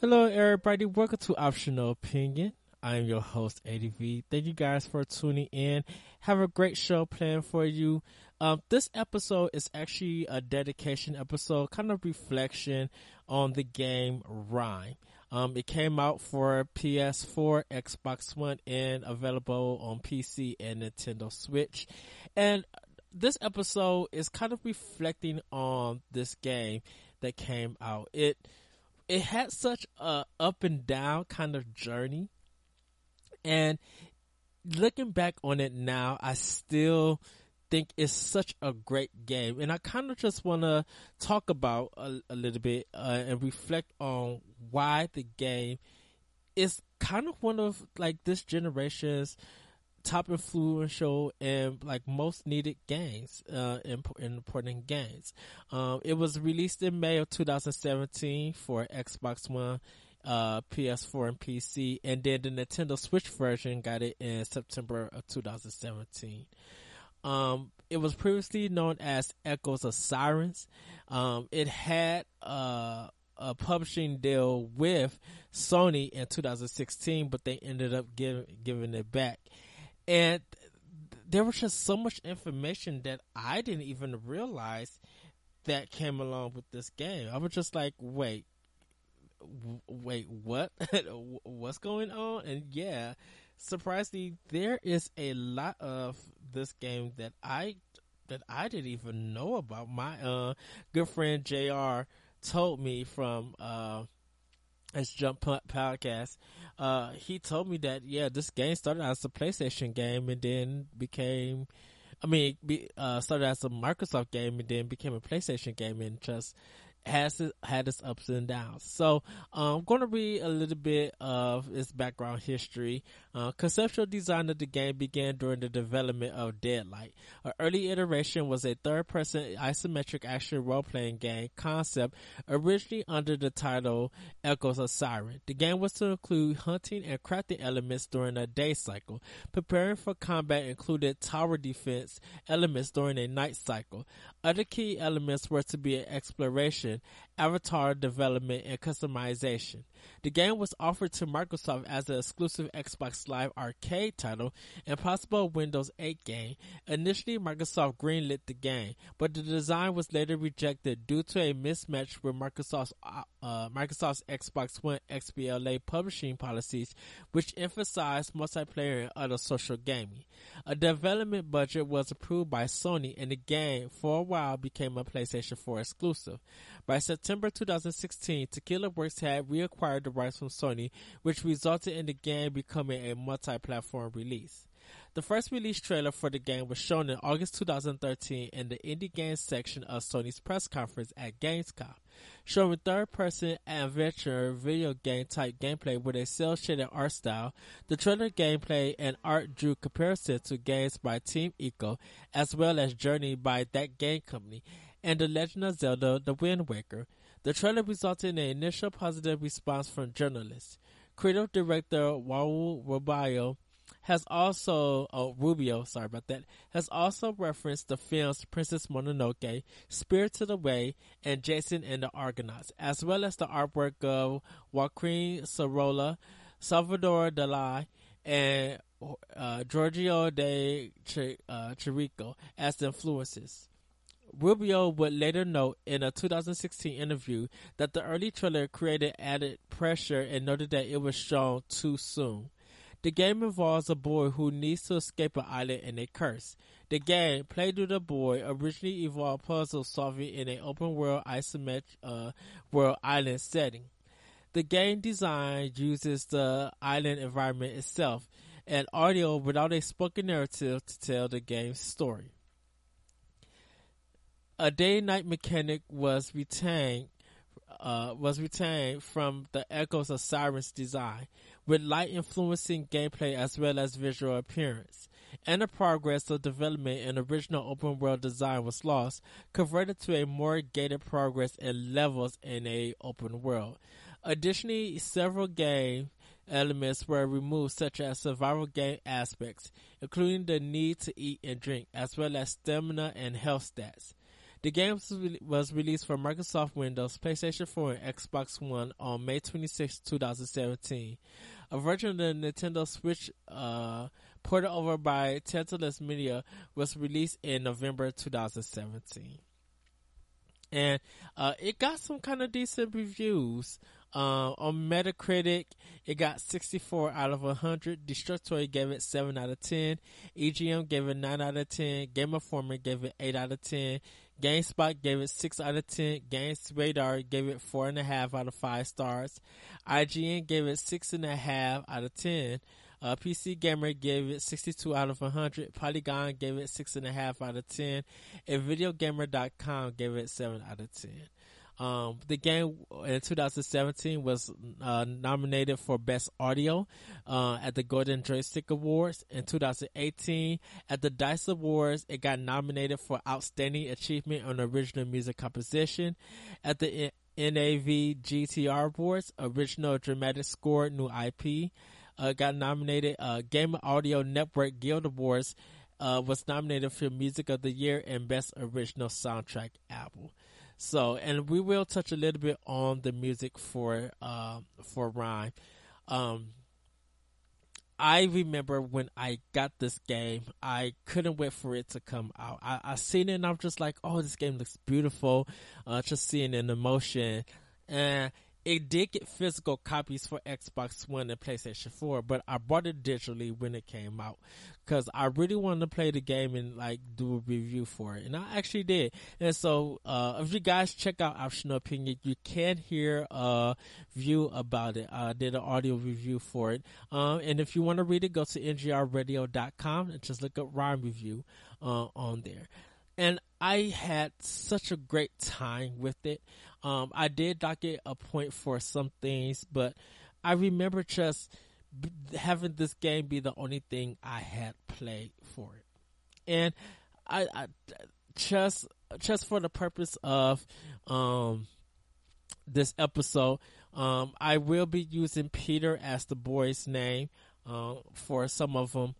Hello, everybody. Welcome to Optional Opinion. I am your host, ADV. Thank you guys for tuning in. Have a great show planned for you. Um, this episode is actually a dedication episode, kind of reflection on the game Rime. Um, it came out for PS4, Xbox One, and available on PC and Nintendo Switch. And this episode is kind of reflecting on this game that came out. It it had such a up and down kind of journey, and looking back on it now, I still think it's such a great game, and I kind of just want to talk about a, a little bit uh, and reflect on why the game is kind of one of like this generation's top influential and like most needed games, uh, important games. Um, it was released in May of 2017 for Xbox One, uh, PS4 and PC, and then the Nintendo Switch version got it in September of 2017. Um, it was previously known as Echoes of Sirens. Um, it had uh, a publishing deal with Sony in 2016, but they ended up giving giving it back. And there was just so much information that I didn't even realize that came along with this game. I was just like, wait, wait, what? What's going on? And yeah, surprisingly, there is a lot of this game that I that I didn't even know about. My uh, good friend Jr. told me from uh, his Jump podcast. Uh, he told me that yeah, this game started as a PlayStation game and then became. I mean, be, uh, started as a Microsoft game and then became a PlayStation game and just has had its ups and downs. So I'm going to read a little bit of its background history. Uh, conceptual design of the game began during the development of Deadlight. An early iteration was a third-person isometric action role-playing game concept originally under the title Echoes of Siren. The game was to include hunting and crafting elements during a day cycle. Preparing for combat included tower defense elements during a night cycle. Other key elements were to be exploration avatar development, and customization. The game was offered to Microsoft as an exclusive Xbox Live Arcade title and possible Windows 8 game. Initially, Microsoft greenlit the game, but the design was later rejected due to a mismatch with Microsoft's uh, uh Microsoft's Xbox One XBLA publishing policies, which emphasized multiplayer and other social gaming. A development budget was approved by Sony, and the game, for a while, became a PlayStation 4 exclusive. By September 2016, Tequila Works had reacquired the rights from Sony, which resulted in the game becoming a multi-platform release. The first release trailer for the game was shown in August 2013 in the indie games section of Sony's press conference at Gamescom. Showing third-person adventure video game type gameplay with a cel-shaded art style, the trailer gameplay and art drew comparisons to games by Team Ico as well as Journey by that game company and The Legend of Zelda The Wind Waker. The trailer resulted in an initial positive response from journalists. Creative director Raul Rubio has also, oh, Rubio, sorry about that, has also referenced the films Princess Mononoke, Spirited Away, and Jason and the Argonauts, as well as the artwork of Joaquin Sorolla, Salvador Dali, and uh, Giorgio de uh, Chirico as influences. Rubio would later note in a 2016 interview that the early trailer created added pressure and noted that it was shown too soon. The game involves a boy who needs to escape an island and a curse. The game, played with a boy, originally involved puzzle solving in an open world isometric uh, world island setting. The game design uses the island environment itself and audio without a spoken narrative to tell the game's story a day night mechanic was retained uh, was retained from the echoes of Siren's design, with light influencing gameplay as well as visual appearance. And the progress of development in original open world design was lost, converted to a more gated progress and levels in a open world. Additionally, several game elements were removed, such as survival game aspects, including the need to eat and drink, as well as stamina and health stats. The game was released for Microsoft Windows, PlayStation 4, and Xbox One on May 26, 2017. A version of the Nintendo Switch uh, ported over by Tantalus Media was released in November 2017. And uh, it got some kind of decent reviews. Uh, on Metacritic, it got 64 out of 100. Destructoid gave it 7 out of 10. EGM gave it 9 out of 10. Game Informer gave it 8 out of 10. GameSpot gave it 6 out of 10. Games Radar gave it 4.5 out of 5 stars. IGN gave it 6.5 out of 10. Uh, PC Gamer gave it 62 out of 100. Polygon gave it 6.5 out of 10. And VideoGamer.com gave it 7 out of 10. Um, the game in 2017 was uh, nominated for Best Audio uh, at the Golden Joystick Awards. In 2018, at the Dice Awards, it got nominated for Outstanding Achievement on Original Music Composition. At the NAV GTR Awards, Original Dramatic Score, New IP, uh, got nominated. Uh, Game Audio Network Guild Awards uh, was nominated for Music of the Year and Best Original Soundtrack Album. So, and we will touch a little bit on the music for uh, for RiME. Um, I remember when I got this game, I couldn't wait for it to come out. I, I seen it and I'm just like, oh, this game looks beautiful. Uh, just seeing it in motion. And it did get physical copies for Xbox One and PlayStation 4, but I bought it digitally when it came out because I really wanted to play the game and like do a review for it, and I actually did. And so, uh, if you guys check out Optional Opinion, you can hear a view about it. I did an audio review for it, um, and if you want to read it, go to ngrradio.com and just look up RiME Review uh, on there. And I had such a great time with it. Um, I did dock it a point for some things, but I remember just having this game be the only thing I had played for it, and I, I just just for the purpose of um, this episode, um, I will be using Peter as the boy's name uh, for some of them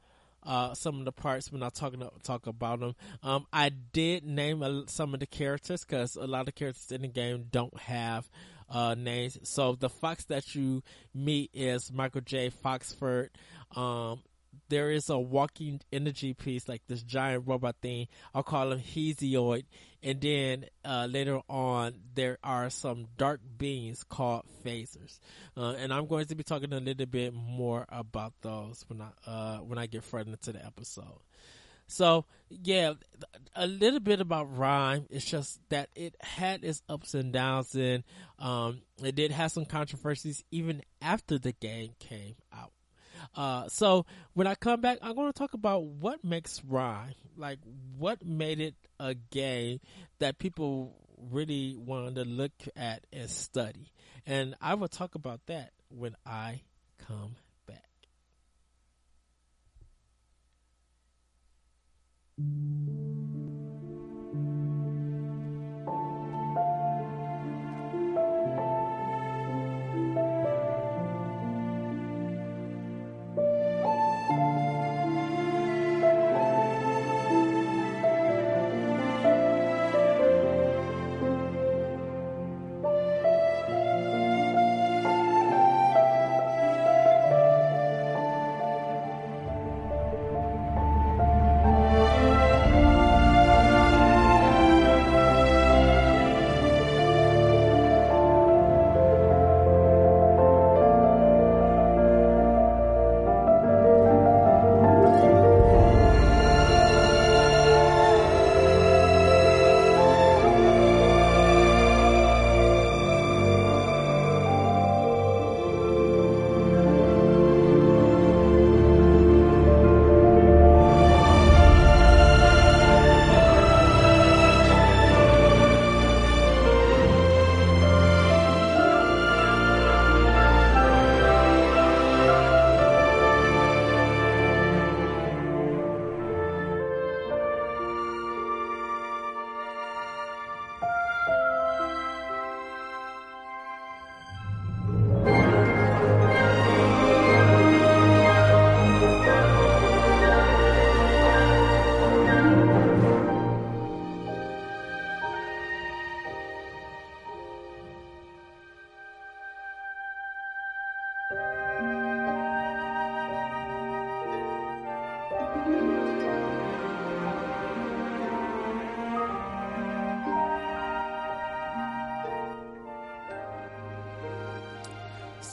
uh, some of the parts when I talk talk about them. Um, I did name a, some of the characters because a lot of characters in the game don't have uh, names. So the fox that you meet is Michael J. Foxford. Um, there is a walking energy piece, like this giant robot thing. I'll call him Hesiod. And then uh, later on, there are some dark beings called phasers, uh, and I'm going to be talking a little bit more about those when I uh, when I get further into the episode. So yeah, a little bit about RiME. It's just that it had its ups and downs, and um, it did have some controversies even after the game came out. Uh, so when I come back, I'm going to talk about what makes RiME, like what made it a game that people really wanted to look at and study. And I will talk about that when I come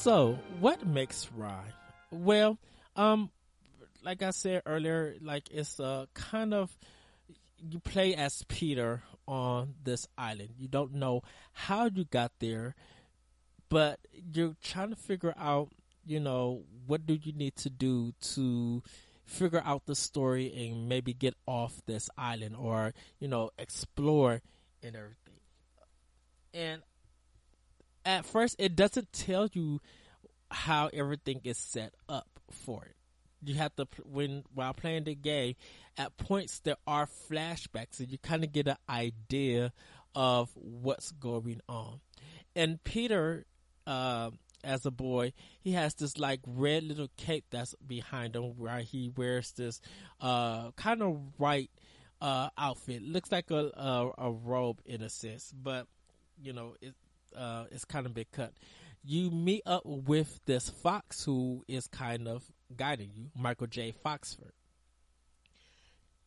So, what makes RiME? Well, um, like I said earlier, like it's a kind of you play as Peter on this island. You don't know how you got there, but you're trying to figure out, you know, what do you need to do to figure out the story and maybe get off this island or, you know, explore and everything. And at first it doesn't tell you how everything is set up for it. You have to when while playing the game, at points there are flashbacks, and you kind of get an idea of what's going on. And Peter, uh, as a boy, he has this like red little cape that's behind him, where he wears this uh, kind of white uh, outfit. Looks like a, a, a robe in a sense, but you know it uh, it's kind of big cut. You meet up with this fox who is kind of guiding you, Michael J. Foxford.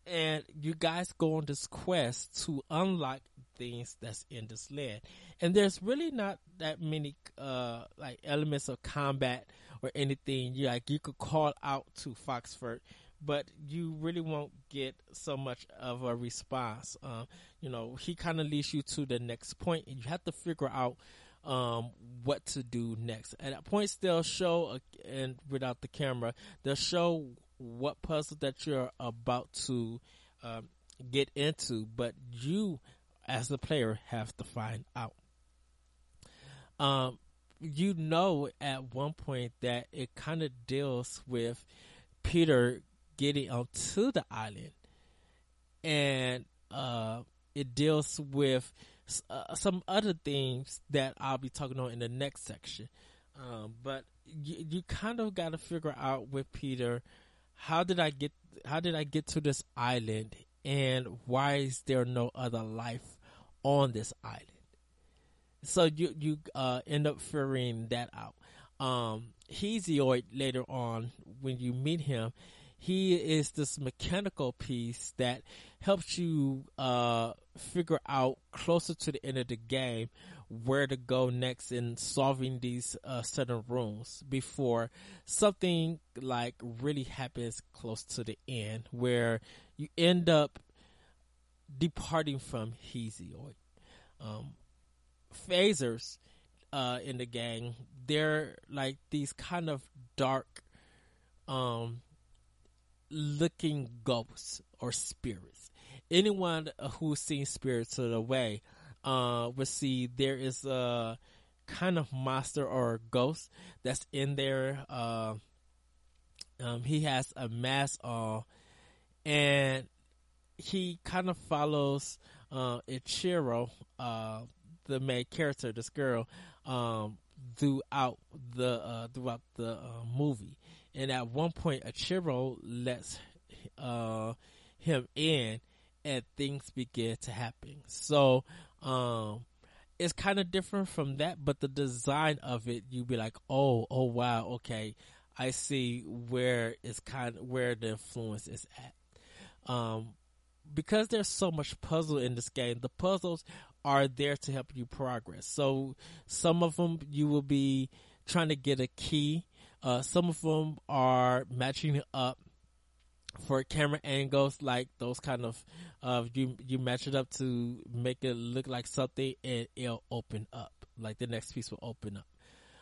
And you guys go on this quest to unlock things that's in this land. And there's really not that many uh like elements of combat or anything. You like you could call out to Foxford, but you really won't get so much of a response. Um, you know, he kind of leads you to the next point, and you have to figure out um, what to do next. At points, they'll show, uh, and without the camera, they'll show what puzzle that you're about to um, get into, but you, as the player, have to find out. Um, you know, at one point that it kind of deals with Peter getting onto the island, and uh, it deals with uh, some other things that I'll be talking on in the next section. Um, but you, you kind of got to figure out with Peter, how did I get, how did I get to this island and why is there no other life on this island? So you, you, uh, end up figuring that out. Um, Hesiod later on, when you meet him, he is this mechanical piece that helps you uh, figure out closer to the end of the game where to go next in solving these uh, certain rooms before something like really happens close to the end where you end up departing from Hesiod. Um, phasers uh, in the gang, they're like these kind of dark um, looking ghosts or spirits. Anyone who's seen Spirited Away uh, will see there is a kind of monster or ghost that's in there. Uh, um, he has a mask on, and he kind of follows uh, Chihiro, uh, the main character, this girl, um, throughout the uh, throughout the uh, movie and at one point Chihiro lets uh, him in and things begin to happen. So um, it's kind of different from that, but the design of it, you'd be like, oh, oh wow, okay, I see where it's kind of where the influence is at. Um, because there's so much puzzle in this game, the puzzles are there to help you progress. So some of them you will be trying to get a key uh, some of them are matching up for camera angles, like those kind of, uh, you, you match it up to make it look like something and it'll open up. Like the next piece will open up.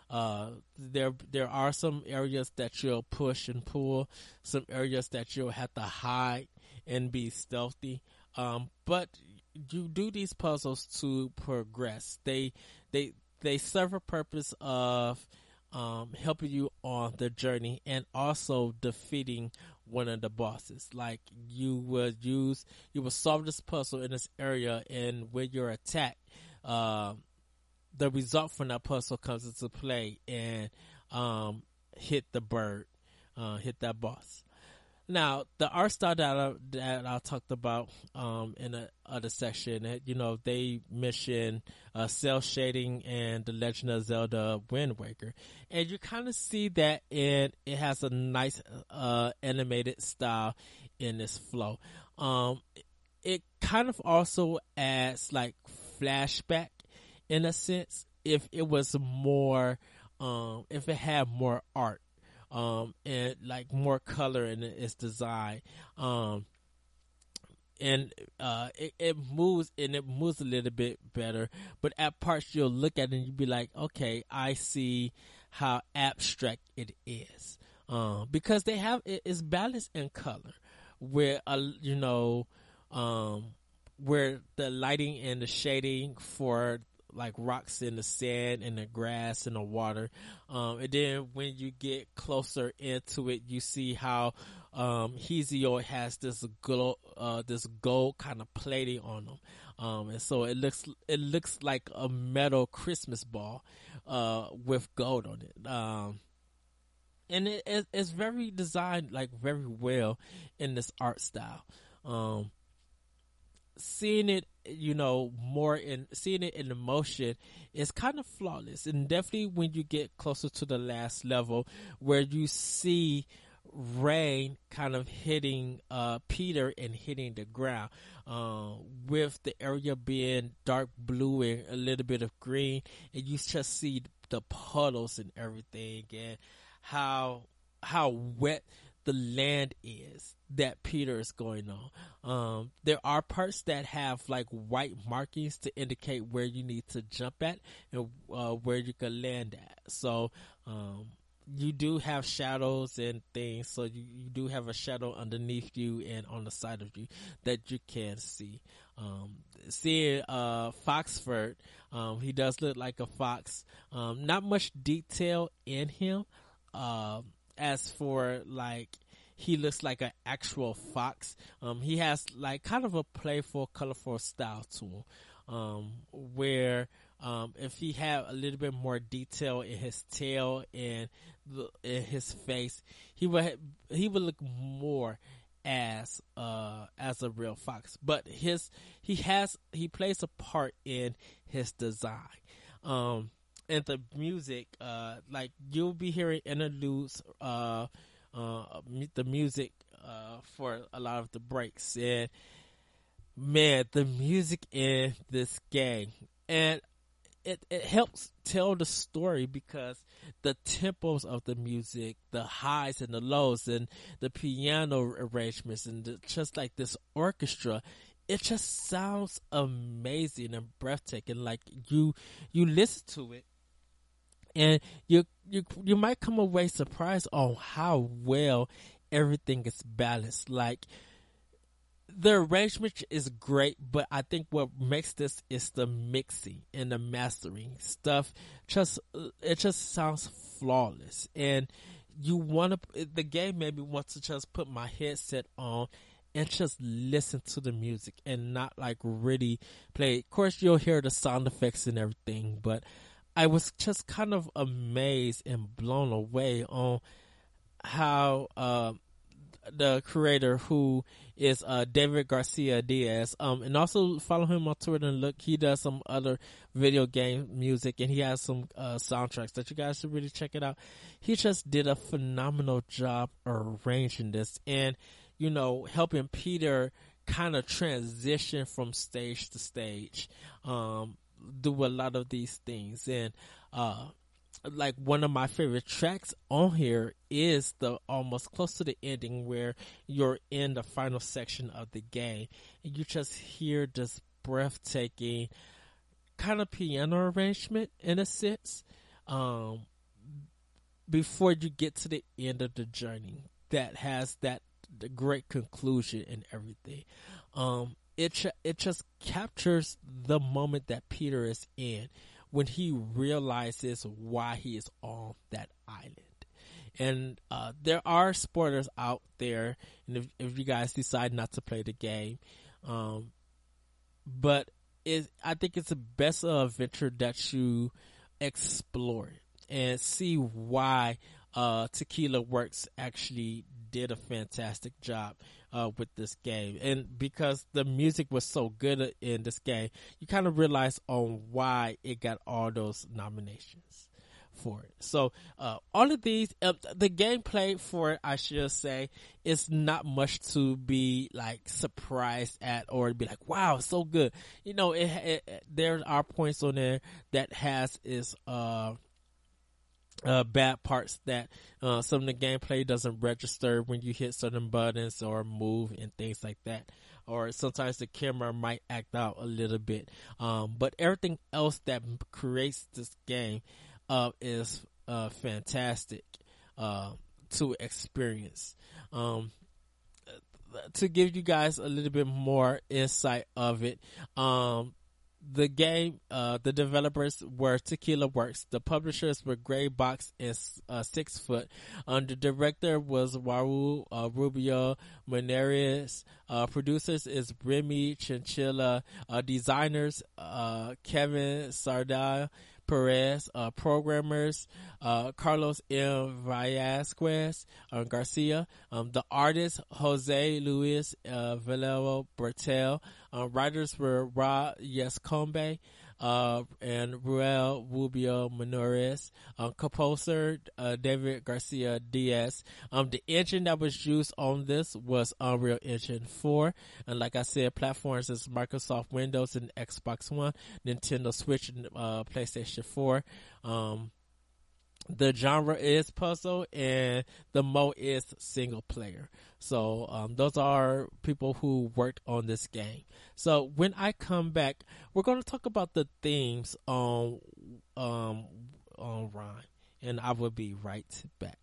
Uh, there, there are some areas that you'll push and pull, some areas that you'll have to hide and be stealthy. Um, but you do these puzzles to progress. They, they, they serve a purpose of, um, helping you on the journey and also defeating one of the bosses. Like you will use, you will solve this puzzle in this area, and when you're attacked, uh, the result from that puzzle comes into play and um, hit the bird, uh, hit that boss. Now, the art style that I, that I talked about um, in the other section, you know, they mention uh, cel shading and the Legend of Zelda Wind Waker, and you kind of see that in it has a nice uh, animated style in this flow. Um, it kind of also adds like flashback in a sense if it was more um, if it had more art, um, and like more color in its design. Um, and uh, it, it moves and it moves a little bit better. But at parts you'll look at it and you'll be like, okay, I see how abstract it is. Um, because they have it is balanced in color, where uh, you know, um, where the lighting and the shading for like rocks in the sand and the grass and the water. Um, and then when you get closer into it, you see how um, Hesiod has this glow, uh, this gold kind of plating on them. Um, and so it looks, it looks like a metal Christmas ball, uh, with gold on it. Um, and it, it, it's very designed like very well in this art style. Um, seeing it, you know, more in seeing it in motion is kind of flawless. And definitely when you get closer to the last level where you see rain kind of hitting uh, Peter and hitting the ground, uh, with the area being dark blue and a little bit of green, and you just see the puddles and everything, and how how wet the land is that Peter is going on. Um, there are parts that have like white markings to indicate where you need to jump at and uh, where you can land at. So um, you do have shadows and things, so you, you do have a shadow underneath you and on the side of you that you can see. Um, seeing uh, Foxford, um, he does look like a fox. Um, not much detail in him. Uh, as for like he looks like an actual fox. Um, he has like kind of a playful, colorful style to him. Um, where um, if he had a little bit more detail in his tail and the, in his face, he would he would look more as uh as a real fox. But his he has he plays a part in his design. Um, and the music, uh, like you'll be hearing interludes, uh, uh, the music, uh, for a lot of the breaks and man, the music in this game and it, it helps tell the story because the tempos of the music, the highs and the lows and the piano arrangements and the, just like this orchestra, it just sounds amazing and breathtaking. Like you, you listen to it and you you you might come away surprised on how well everything is balanced. Like the arrangement is great, but I think what makes this is the mixing and the mastering stuff. Just it just sounds flawless, and you want to. The game made me want to just put my headset on and just listen to the music and not like really play. Of course, you'll hear the sound effects and everything, but I was just kind of amazed and blown away on how uh, the creator who is uh, David Garcia Diaz. Um, and also follow him on Twitter and look, he does some other video game music and he has some uh, soundtracks that you guys should really check it out. He just did a phenomenal job arranging this and, you know, helping Peter kind of transition from stage to stage. Um, do a lot of these things. And uh like one of my favorite tracks on here is the almost close to the ending where you're in the final section of the game. And you just hear this breathtaking kind of piano arrangement in a sense um before you get to the end of the journey that has that the great conclusion and everything. Um it it just captures the moment that Peter is in when he realizes why he is on that island. And uh, there are spoilers out there, and if, if, you guys decide not to play the game, um, but it, I think it's the best adventure that you explore it and see why uh, Tequila Works actually did a fantastic job uh, with this game. And because the music was so good in this game, you kind of realize on why it got all those nominations for it. So, uh, all of these, uh, the gameplay for it, I should say, is not much to be like surprised at or be like, wow, so good. You know, it, it, there are points on there that has its, uh, uh, bad parts that uh, some of the gameplay doesn't register when you hit certain buttons or move and things like that. Or sometimes the camera might act out a little bit. Um, but everything else that creates this game uh, is uh, fantastic uh, to experience. Um, to give you guys a little bit more insight of it, um, the game, uh, the developers were Tequila Works. The publishers were Grey Box and uh, Six Foot. Um, the director was Raul uh, Rubio Menarez. Uh, producers is Remy Chinchilla. Uh, designers, uh, Kevin Sardal Perez, uh, programmers, uh, Carlos M. Vallasquez, uh, Garcia, um, the artist, Jose Luis, uh, Valero Bertel, uh, writers were Ra Yescombe, uh, and Raul Rubio Menores, um, composer, uh, David Garcia Diaz. Um, the engine that was used on this was Unreal Engine 4. And like I said, platforms is Microsoft Windows and Xbox One, Nintendo Switch, and, uh, PlayStation 4. Um, the genre is puzzle and the mode is single player. So um, those are people who worked on this game. So when I come back, we're going to talk about the themes on um, on RiME, and I will be right back.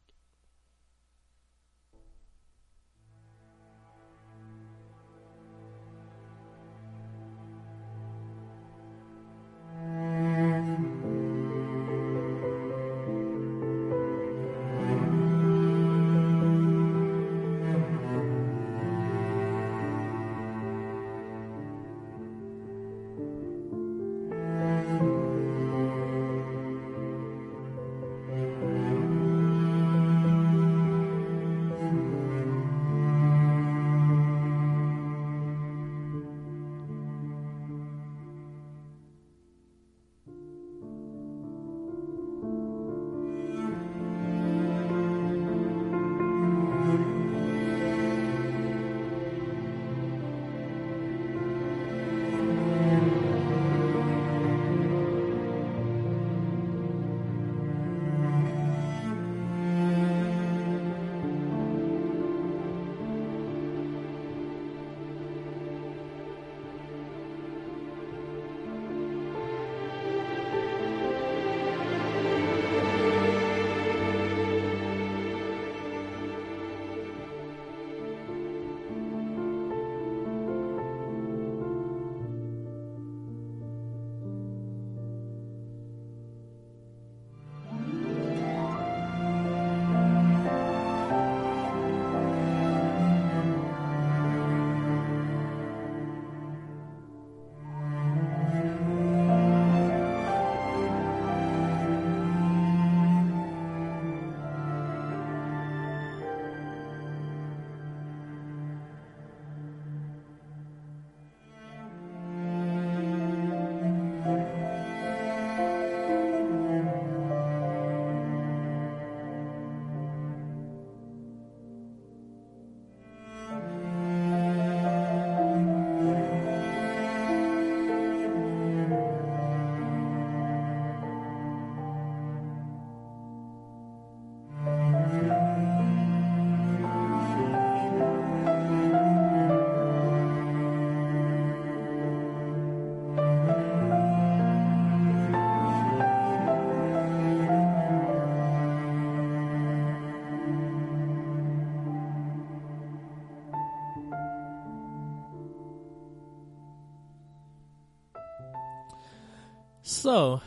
So,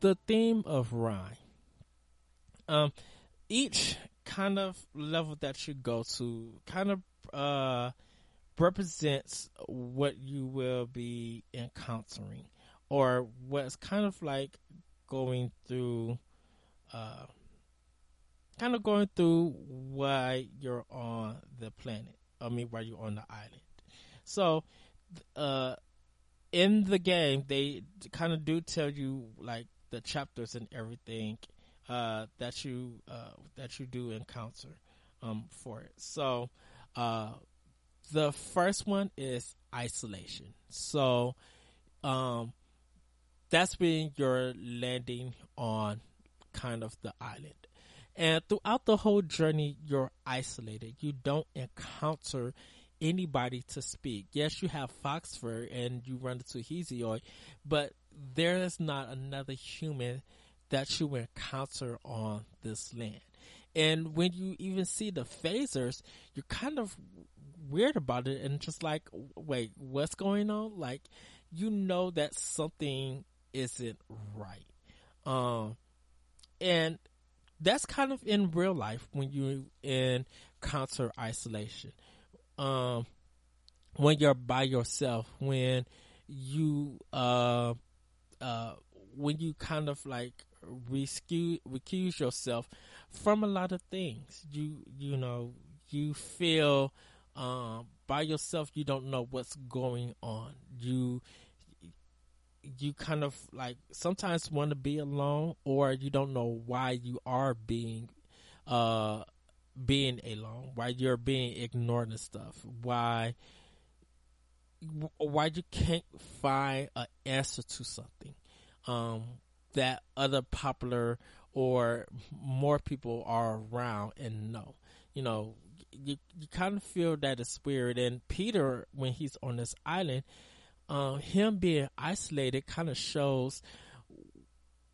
the theme of RiME. Um, each kind of level that you go to kind of uh, represents what you will be encountering, or what's kind of like going through, uh, kind of going through why you're on the planet. I mean, why you're on the island. So, uh, in the game, they kind of do tell you like the chapters and everything uh, that you uh, that you do encounter um, for it. So uh, the first one is isolation. So um, that's when you're landing on kind of the island. And throughout the whole journey, you're isolated. You don't encounter anybody to speak. Yes, you have Foxford and you run into Hesiod, but there is not another human that you encounter on this land. And when you even see the phasers, you're kind of weird about it and just like, wait, what's going on? Like, you know that something isn't right. Um, and that's kind of in real life when you encounter isolation. Um, when you're by yourself, when you, uh, uh, when you kind of like rescue, recuse yourself from a lot of things, you, you know, you feel, um, by yourself, you don't know what's going on. You, you kind of like sometimes want to be alone or you don't know why you are being uh being alone? Why you're being ignored and stuff? Why why you can't find an answer to something um that other popular or more people are around and know? You know you you kind of feel that it's weird. And peter when he's on this island um, him being isolated kind of shows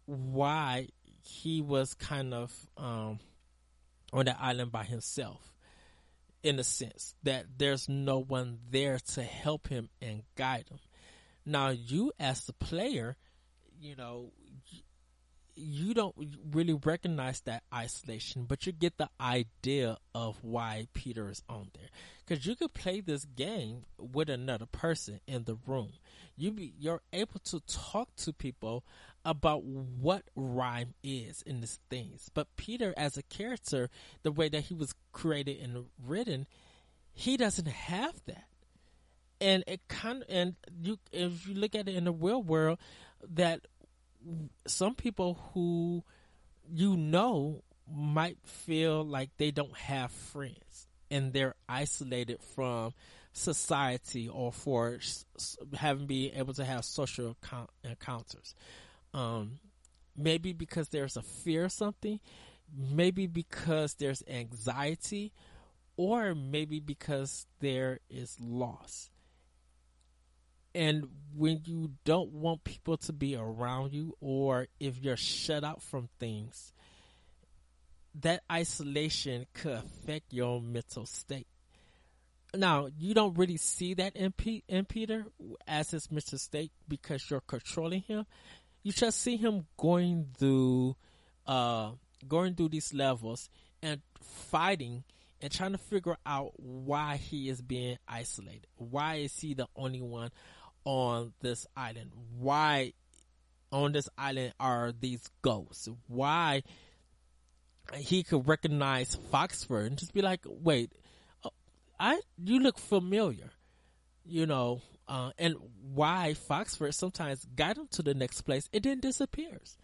why he was kind of um, on that island by himself in a sense that there's no one there to help him and guide him now you as the player you know you don't really recognize that isolation, but you get the idea of why Peter is on there. Because you could play this game with another person in the room. You be you're able to talk to people about what RiME is in these things. But Peter, as a character, the way that he was created and written, he doesn't have that. And it kind of, and you if you look at it in the real world, that some people who you know might feel like they don't have friends and they're isolated from society or for having been able to have social encounters. Um, maybe because there's a fear of something, maybe because there's anxiety, or maybe because there is loss. And when you don't want people to be around you, or if you're shut out from things, that isolation could affect your mental state. Now, you don't really see that in, P- in Peter as his state because you're controlling him. You just see him going through, uh, going through these levels and fighting and trying to figure out why he is being isolated. Why is he the only one on this island? Why on this island are these ghosts? Why he could recognize Foxford and just be like, wait, I you look familiar, you know, uh, and why Foxford sometimes got him to the next place, it then disappears.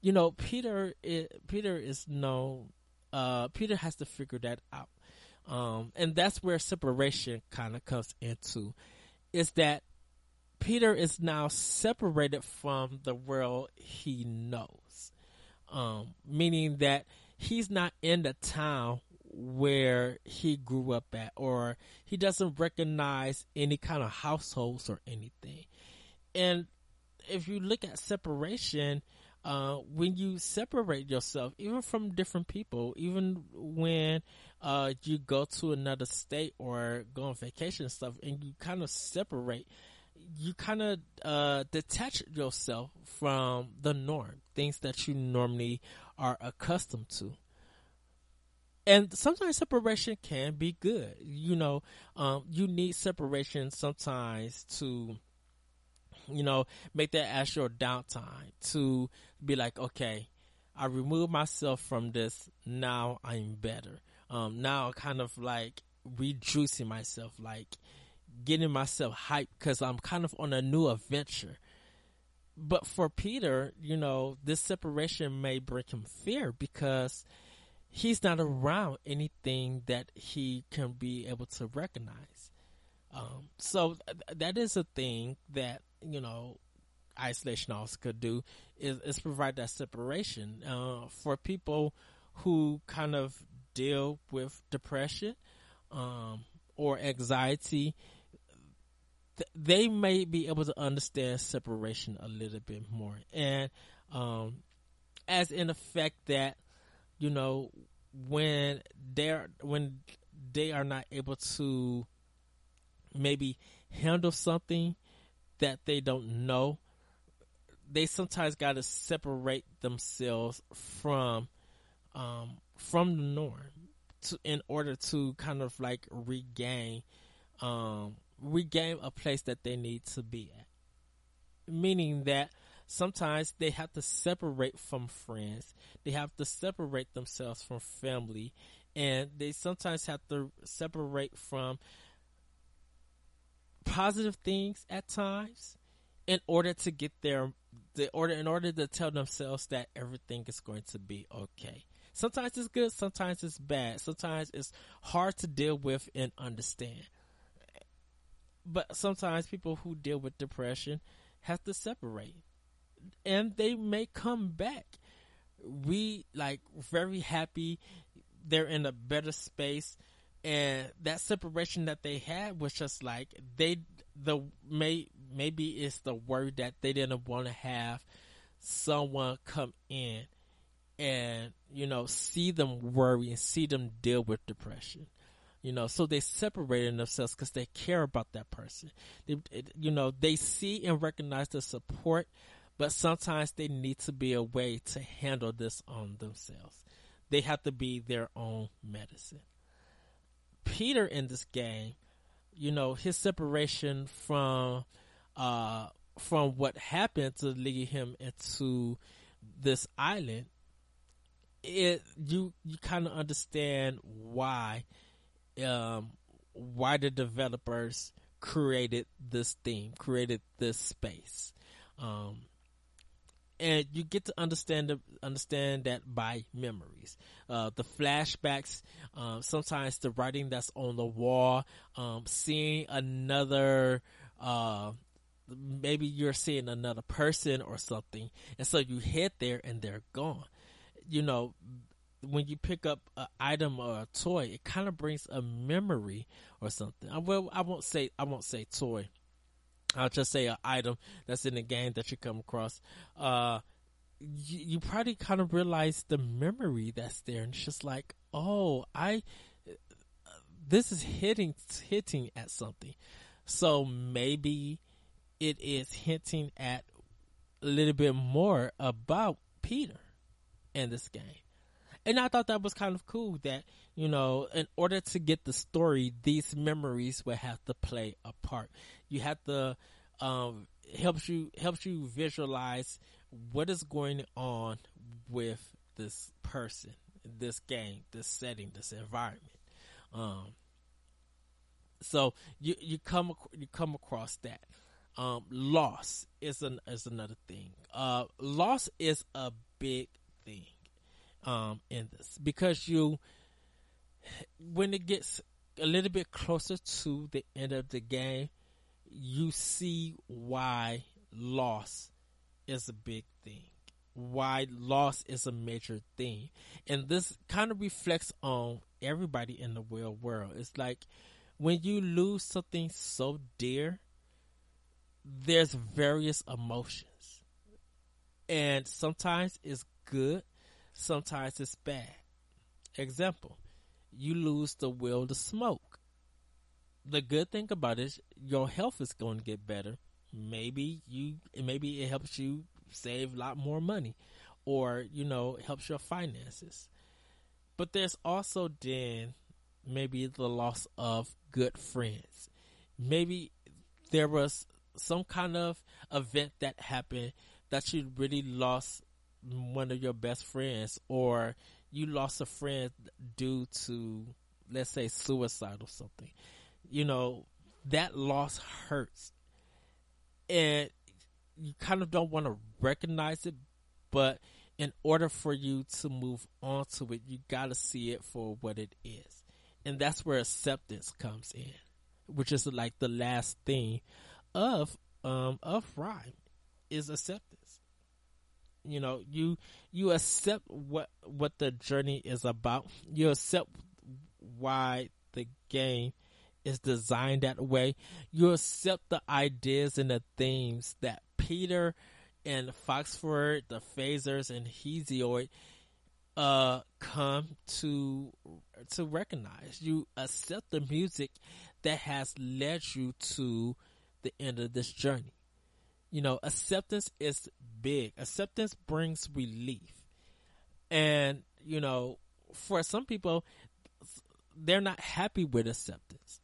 You know, Peter, it, Peter is no, uh, Peter has to figure that out. Um, and that's where separation kind of comes into is that Peter is now separated from the world he knows. Um, meaning that he's not in the town where he grew up at, or he doesn't recognize any kind of households or anything. And if you look at separation, uh, when you separate yourself, even from different people, even when uh, you go to another state or go on vacation and stuff, and you kind of separate, you kind of uh, detach yourself from the norm, things that you normally are accustomed to. And sometimes separation can be good. You know, um, you need separation sometimes to, you know, make that actual downtime to be like, okay, I remove myself from this. Now I'm better. Um, now kind of like rejuicing myself, like, getting myself hyped because I'm kind of on a new adventure. But for Peter, you know, this separation may bring him fear because he's not around anything that he can be able to recognize. Um, so th- that is a thing that, you know, isolation also could do is, is provide that separation uh, for people who kind of deal with depression um, or anxiety. Th- they may be able to understand separation a little bit more, and um, as in effect that you know when they're when they are not able to maybe handle something that they don't know, they sometimes got to separate themselves from um, from the norm to, in order to kind of like regain um, regain a place that they need to be at. Meaning that sometimes they have to separate from friends, they have to separate themselves from family, and they sometimes have to separate from positive things at times in order to get their the order in order to tell themselves that everything is going to be okay. Sometimes it's good, sometimes it's bad, sometimes it's hard to deal with and understand. But sometimes people who deal with depression have to separate and they may come back. We like very happy they're in a better space. And that separation that they had was just like they the may maybe it's the word that they didn't want to have someone come in and you know see them worry and see them deal with depression. You know so they separated themselves because they care about that person. They, you know they see and recognize the support but sometimes they need to be a way to handle this on themselves. They have to be their own medicine. Peter in this game you know his separation from uh from what happened to lead him into this island it you you kind of understand why um why the developers created this theme created this space. Um and you get to understand the, understand that by memories. Uh, the flashbacks, um, sometimes the writing that's on the wall, um, seeing another, uh, maybe you're seeing another person or something, and so you head there and they're gone. You know, when you pick up an item or a toy, it kind of brings a memory or something. Well, I won't say I won't say toy I'll just say an item that's in the game that you come across. Uh, you, you probably kind of realize the memory that's there, and it's just like, oh, I, this is hitting hitting at something. So maybe it is hinting at a little bit more about Peter in this game. And I thought that was kind of cool that, you know, in order to get the story, these memories will have to play a part. You have to, um, helps you, helps you visualize what is going on with this person, this game, this setting, this environment. Um, so you, you come, you come across that. Um, loss is an, is another thing. Uh, loss is a big thing um, in this because you, when it gets a little bit closer to the end of the game, you see why loss is a big thing. Why loss is a major thing. And this kind of reflects on everybody in the real world. It's like when you lose something so dear, there's various emotions. And sometimes it's good sometimes it's bad. Example, you lose the will to smoke. The good thing about it is your health is going to get better. Maybe you, maybe it helps you save a lot more money or, you know, helps your finances. But there's also then maybe the loss of good friends. Maybe there was some kind of event that happened that you really lost one of your best friends or you lost a friend due to let's say suicide or something. You know that loss hurts. And you kind of don't want to recognize it but in order for you to move on to it you got to see it for what it is. And that's where acceptance comes in which is like the last thing of um of RiME is acceptance. You know, you you accept what what the journey is about. You accept why the game is designed that way. You accept the ideas and the themes that Peter and Foxford, the Phasers, and Hesiod uh come to to recognize. You accept the music that has led you to the end of this journey. You know, acceptance is big. Acceptance brings relief. And, you know, for some people, they're not happy with acceptance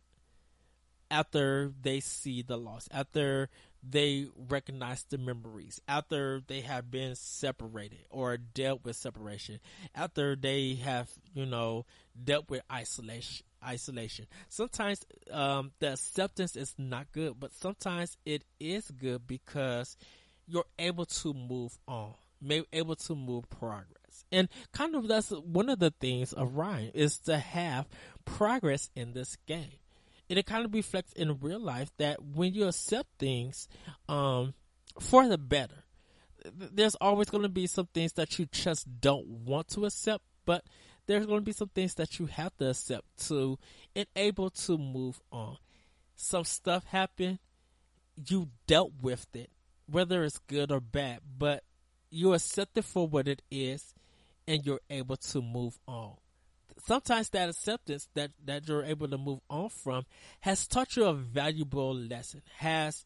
after they see the loss, after they recognize the memories, after they have been separated or dealt with separation, after they have, you know, dealt with isolation. Isolation. Sometimes um, the acceptance is not good, but sometimes it is good because you're able to move on, able to move progress, and kind of that's one of the things of RiME is to have progress in this game and it kind of reflects in real life that when you accept things um, for the better, there's always going to be some things that you just don't want to accept, but there's going to be some things that you have to accept to enable to move on. Some stuff happened, you dealt with it, whether it's good or bad, but you accept it for what it is, and you're able to move on sometimes that acceptance that, that you're able to move on from has taught you a valuable lesson, has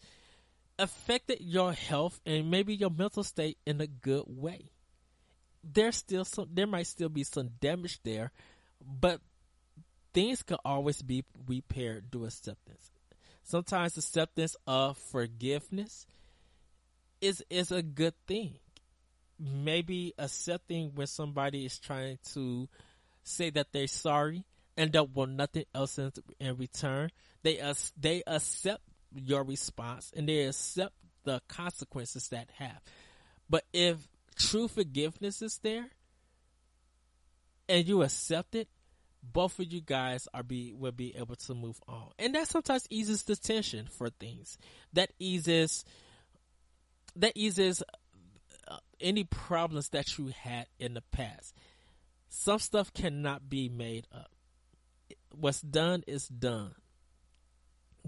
affected your health and maybe your mental state in a good way. There's still some, there might still be some damage there, but things can always be repaired through acceptance. Sometimes acceptance of forgiveness is is a good thing. Maybe accepting when somebody is trying to say that they're sorry and don't want nothing else in, in return. They uh, they accept your response and they accept the consequences that have. But if true forgiveness is there and you accept it, both of you guys are be will be able to move on, and that sometimes eases the tension for things. That eases that eases uh, any problems that you had in the past some stuff cannot be made up. What's done is done.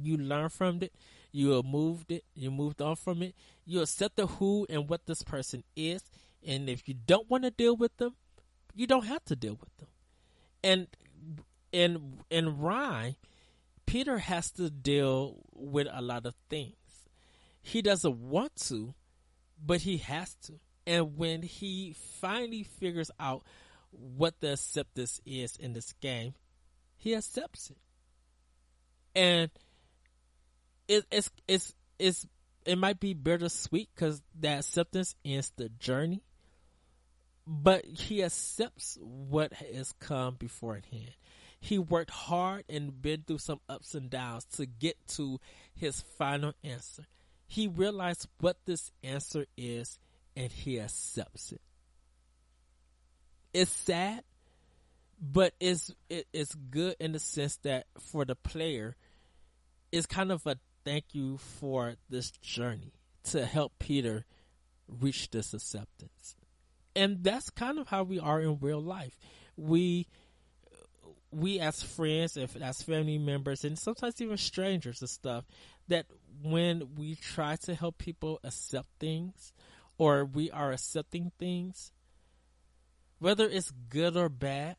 You learn from it. You have moved it. You moved on from it. You accept the who and what this person is. And if you don't want to deal with them, you don't have to deal with them. And in in RiME, Peter has to deal with a lot of things. He doesn't want to, but he has to. And when he finally figures out what the acceptance is in this game, he accepts it. And it, it's it's it's it might be bittersweet because that acceptance ends the journey, but he accepts what has come before beforehand. He worked hard and been through some ups and downs to get to his final answer. He realized what this answer is and he accepts it it's sad, but it's it, it's good in the sense that for the player, it's kind of a thank you for this journey to help Peter reach this acceptance. And that's kind of how we are in real life. We we as friends, if as family members, and sometimes even strangers and stuff, that when we try to help people accept things, or we are accepting things, whether it's good or bad,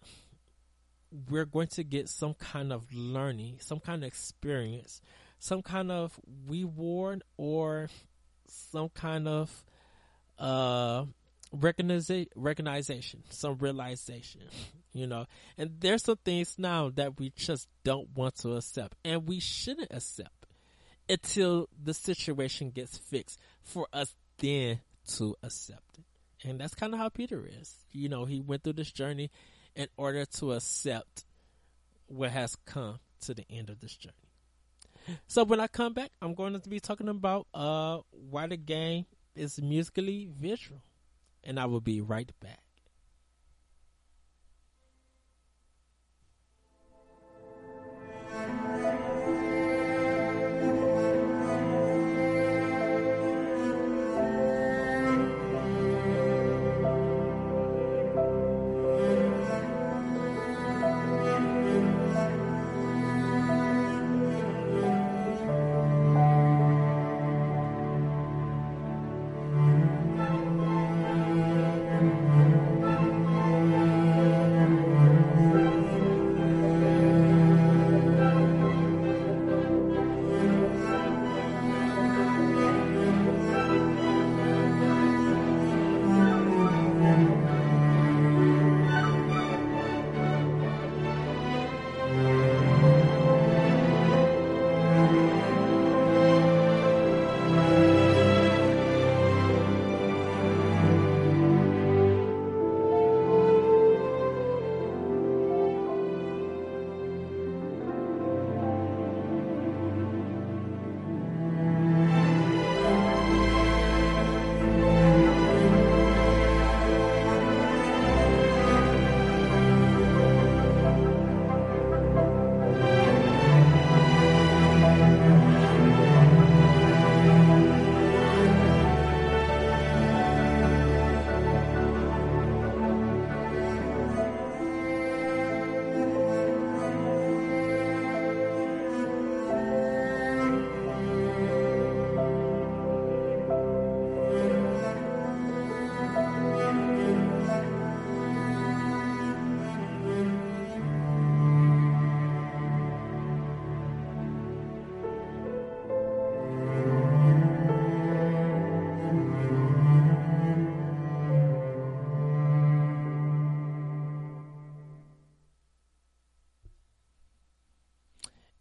we're going to get some kind of learning, some kind of experience, some kind of reward or some kind of uh recognition, recognition, some realization, you know. And there's some things now that we just don't want to accept, and we shouldn't accept until the situation gets fixed for us then to accept it. And that's kind of how Peter is. You know, he went through this journey in order to accept what has come to the end of this journey. So when I come back, I'm going to be talking about uh, why the game is musically visual. And I will be right back.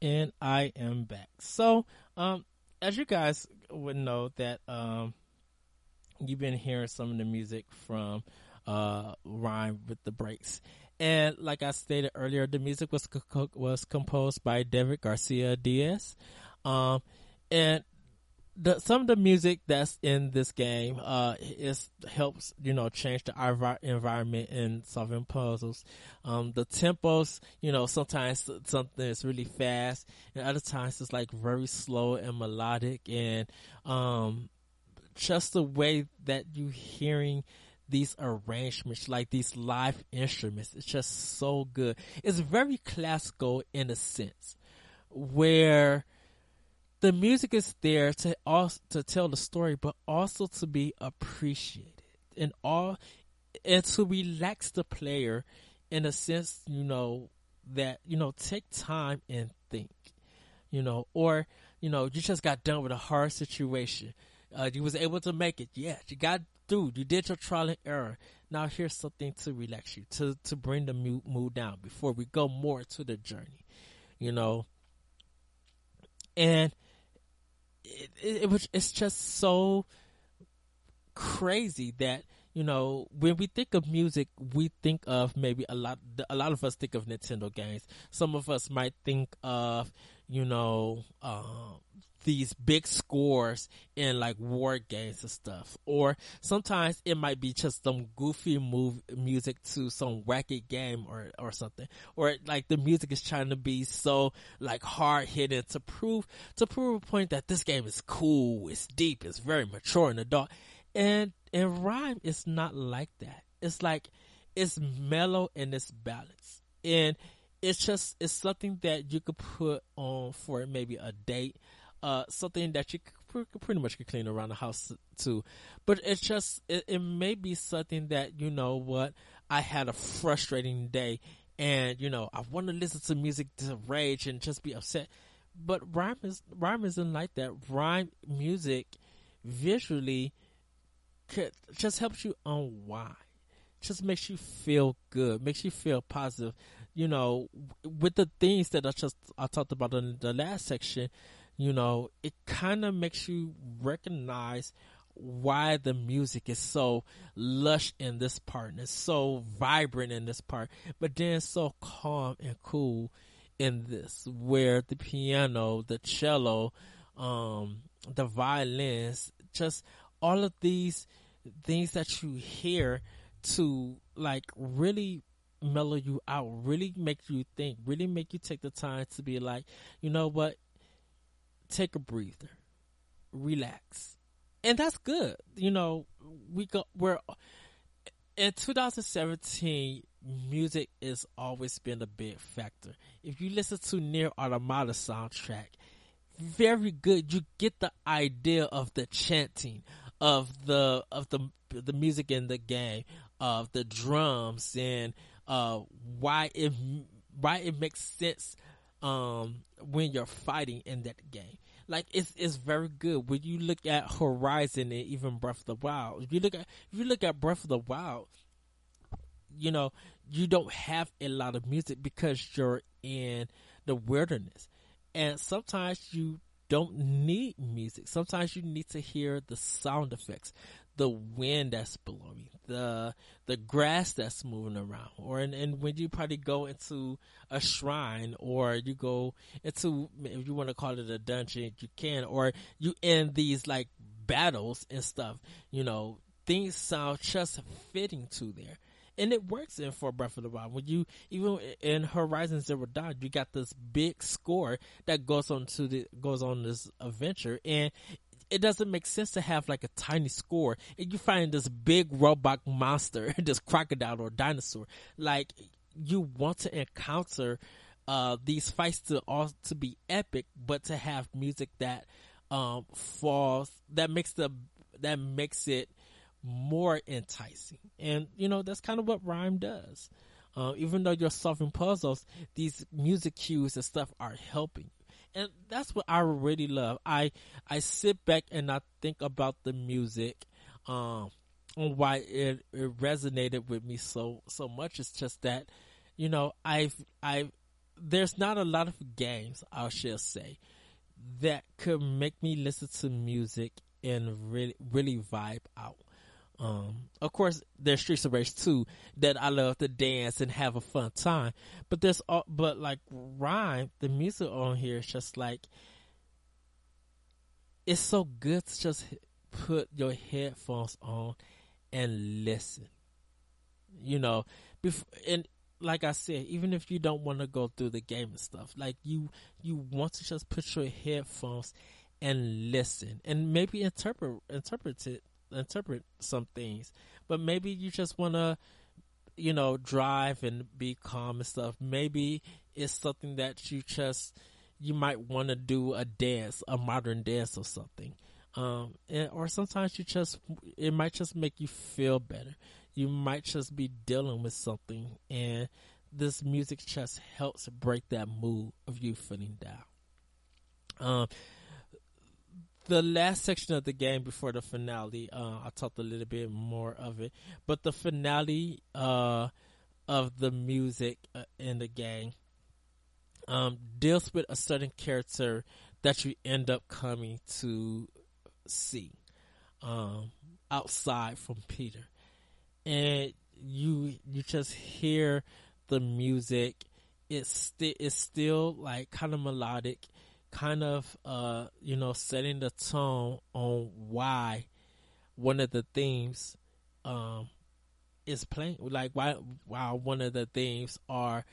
And I am back. So, um, as you guys would know that, um, you've been hearing some of the music from, uh, RiME with the Breaks. And like I stated earlier, the music was, co- was composed by David Garcia Diaz. Um, and the some of the music that's in this game uh is helps you know change the envi- environment and solving puzzles um the tempos you know sometimes something is really fast and other times it's like very slow and melodic and um just the way that you hearing these arrangements, like these live instruments, it's just so good. It's very classical in a sense, where the music is there to also to tell the story, but also to be appreciated and all and to relax the player in a sense, you know, that, you know, take time and think, you know, or, you know, you just got done with a hard situation. Uh, you was able to make it. Yeah, you got through. You did your trial and error. Now here's something to relax you, to, to bring the mood down before we go more to the journey, you know. And it, it, it was it's just so crazy that you know when we think of music we think of maybe a lot a lot of us think of nintendo games. Some of us might think of you know uh, these big scores in like war games and stuff. Or sometimes it might be just some goofy move music to some wacky game or, or something. Or like the music is trying to be so like hard hitting to prove, to prove a point that this game is cool, it's deep, it's very mature and adult. And, and RiME is not like that. It's like, it's mellow and it's balanced. And it's just, it's something that you could put on for maybe a date uh, something that you pretty much can clean around the house too. But it's just, it, it may be something that, you know what, I had a frustrating day and, you know, I want to listen to music to rage and just be upset. But RiME is, RiME isn't like that. RiME music visually could, just helps you unwind. Just makes you feel good, makes you feel positive. You know, with the things that I just, I talked about in the last section, you know, it kind of makes you recognize why the music is so lush in this part and it's so vibrant in this part, but then so calm and cool in this, where the piano, the cello, um, the violins, just all of these things that you hear to like really mellow you out, really make you think, really make you take the time to be like, you know what, take a breather, relax. And that's good. You know, we go, we're, in 2017, music has always been a big factor. If you listen to NieR Automata soundtrack, very good. You get the idea of the chanting, of the of the the music in the game, of the drums, and uh, why it why it makes sense um, when you're fighting in that game like it's it's very good when you look at Horizon and even Breath of the Wild. If you look at if you look at Breath of the Wild, you know you don't have a lot of music because you're in the wilderness, and sometimes you don't need music. Sometimes you need to hear the sound effects, the wind that's blowing, the the grass that's moving around, or and, and when you probably go into a shrine or you go into if you want to call it a dungeon, you can, or you end these like battles and stuff. You know, things sound just fitting to there. And it works in for Breath of the Wild. When you even in Horizon Zero Dawn, you got this big score that goes on to the goes on this adventure, and it doesn't make sense to have like a tiny score and you find this big robot monster, this crocodile or dinosaur. Like you want to encounter uh, these fights to all to be epic, but to have music that um, falls that makes the that makes it more enticing. And you know that's kind of what RiME does. Uh, even though you're solving puzzles, these music cues and stuff are helping and that's what I really love. I I sit back and I think about the music, um, and why it, it resonated with me so so much. It's just that, you know, I've I've there's not a lot of games I should say that could make me listen to music and really really vibe out. Um, of course, there's Streets of Rage 2 that I love to dance and have a fun time. But there's, all, but like RiME, the music on here is just like, it's so good to just put your headphones on and listen. You know, before, and like I said, even if you don't want to go through the game and stuff, like you, you want to just put your headphones and listen and maybe interpret, interpret it, interpret some things, but maybe you just want to, you know, drive and be calm and stuff. Maybe it's something that you just, you might want to do a dance, a modern dance or something. Um, and, or sometimes you just, it might just make you feel better. You might just be dealing with something and this music just helps break that mood of you feeling down. Um, the last section of the game before the finale, uh, I talked a little bit more of it, but the finale, uh, of the music uh, in the game, um, deals with a certain character that you end up coming to see um, outside from Peter, and you you just hear the music. It's sti- it's still like kind of melodic, kind of uh you know setting the tone on why one of the themes um is playing like why why one of the themes are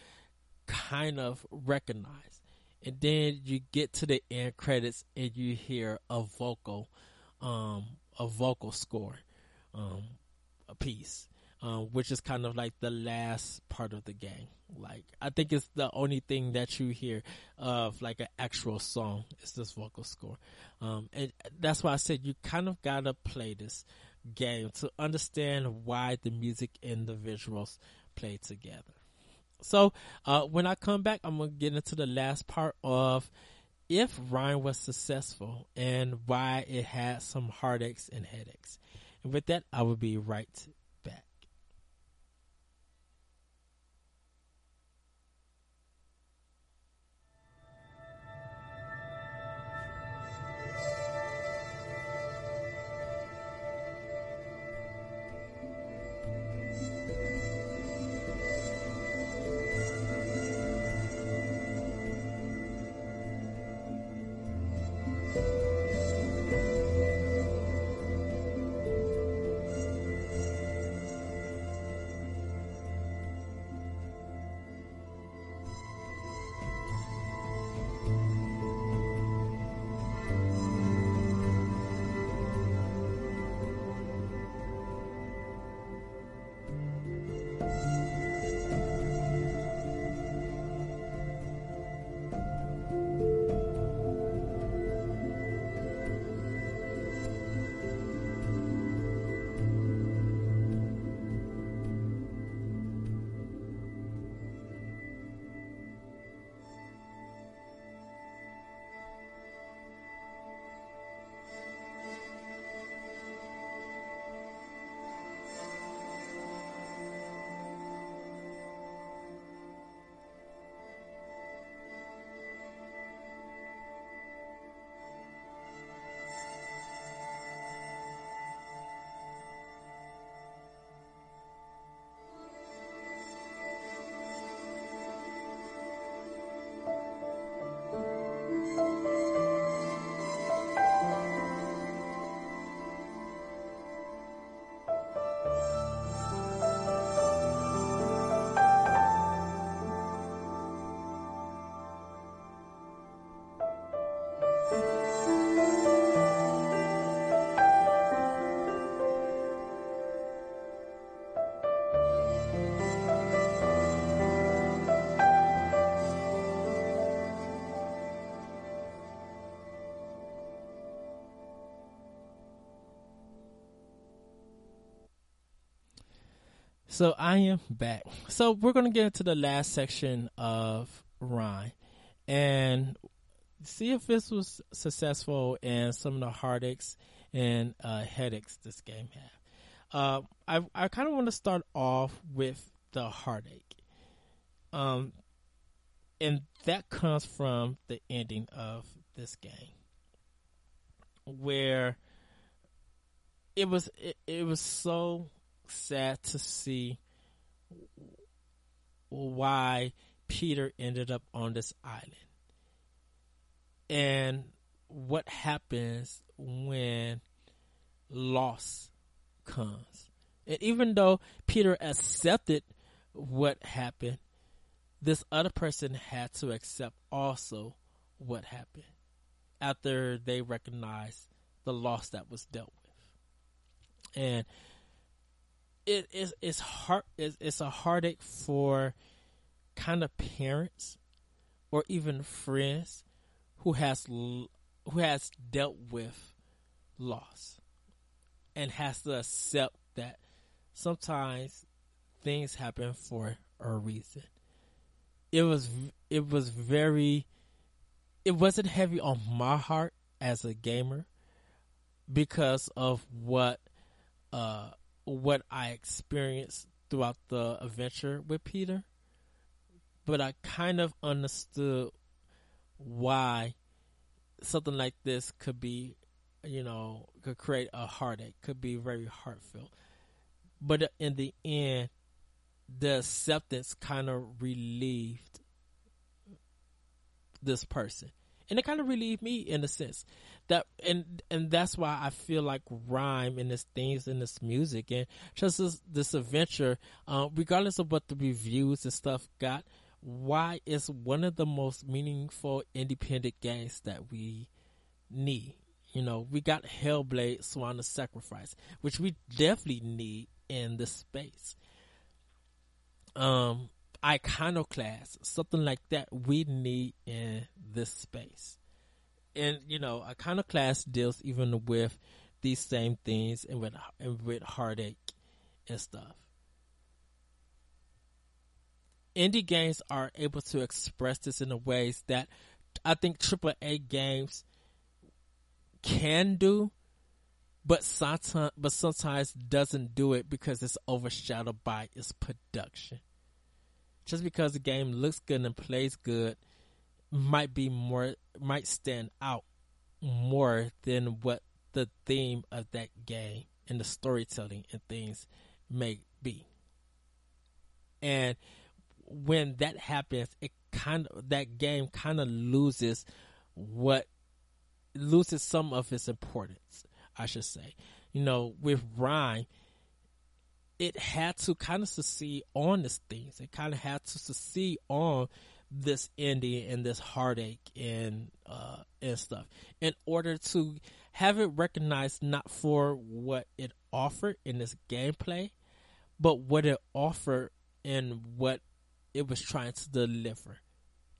kind of recognized. And then you get to the end credits and you hear a vocal, um, a vocal score, um, a piece, um, which is kind of like the last part of the game. Like, I think it's the only thing that you hear of like an actual song is this vocal score. Um, and that's why I said you kind of gotta play this game to understand why the music and the visuals play together. So uh, when I come back, I'm gonna get into the last part of if RiME was successful and why it had some heartaches and headaches. And with that, I will be right So I am back. So we're going to get into the last section of RiME and see if this was successful and some of the heartaches and uh, headaches this game had. Uh, I I kind of want to start off with the heartache. Um, and that comes from the ending of this game, where it was it, it was so sad to see why Peter ended up on this island and what happens when loss comes. And even though Peter accepted what happened, this other person had to accept also what happened after they recognized the loss that was dealt with. And it is it's hard it's, it's a heartache for kind of parents or even friends who has who has dealt with loss and has to accept that sometimes things happen for a reason. It was it was very it wasn't heavy on my heart as a gamer because of what uh what I experienced throughout the adventure with Peter. But I kind of understood why something like this could be, you know, could create a heartache, could be very heartfelt. But in the end, the acceptance kind of relieved this person. And it kind of relieved me in a sense that, and, and that's why I feel like RiME and this things in this music and just this, this adventure, uh, regardless of what the reviews and stuff got, why it's one of the most meaningful independent games that we need. You know, we got Hellblade Senua's Sacrifice, which we definitely need in this space. Um, Iconoclast, something like that we need in this space. And, you know, Iconoclast deals even with these same things and with, and with heartache and stuff indie games are able to express this in the ways that I think AAA games can do, but sometimes, but sometimes doesn't do it because it's overshadowed by its production. Just because the game looks good and plays good might be more, might stand out more than what the theme of that game and the storytelling and things may be. And when that happens, it kind of that game kind of loses what loses some of its importance. I should say, you know, with RiME, it had to kind of succeed on this things. It kind of had to succeed on this ending and this heartache and uh, and stuff in order to have it recognized not for what it offered in this gameplay, but what it offered and what it was trying to deliver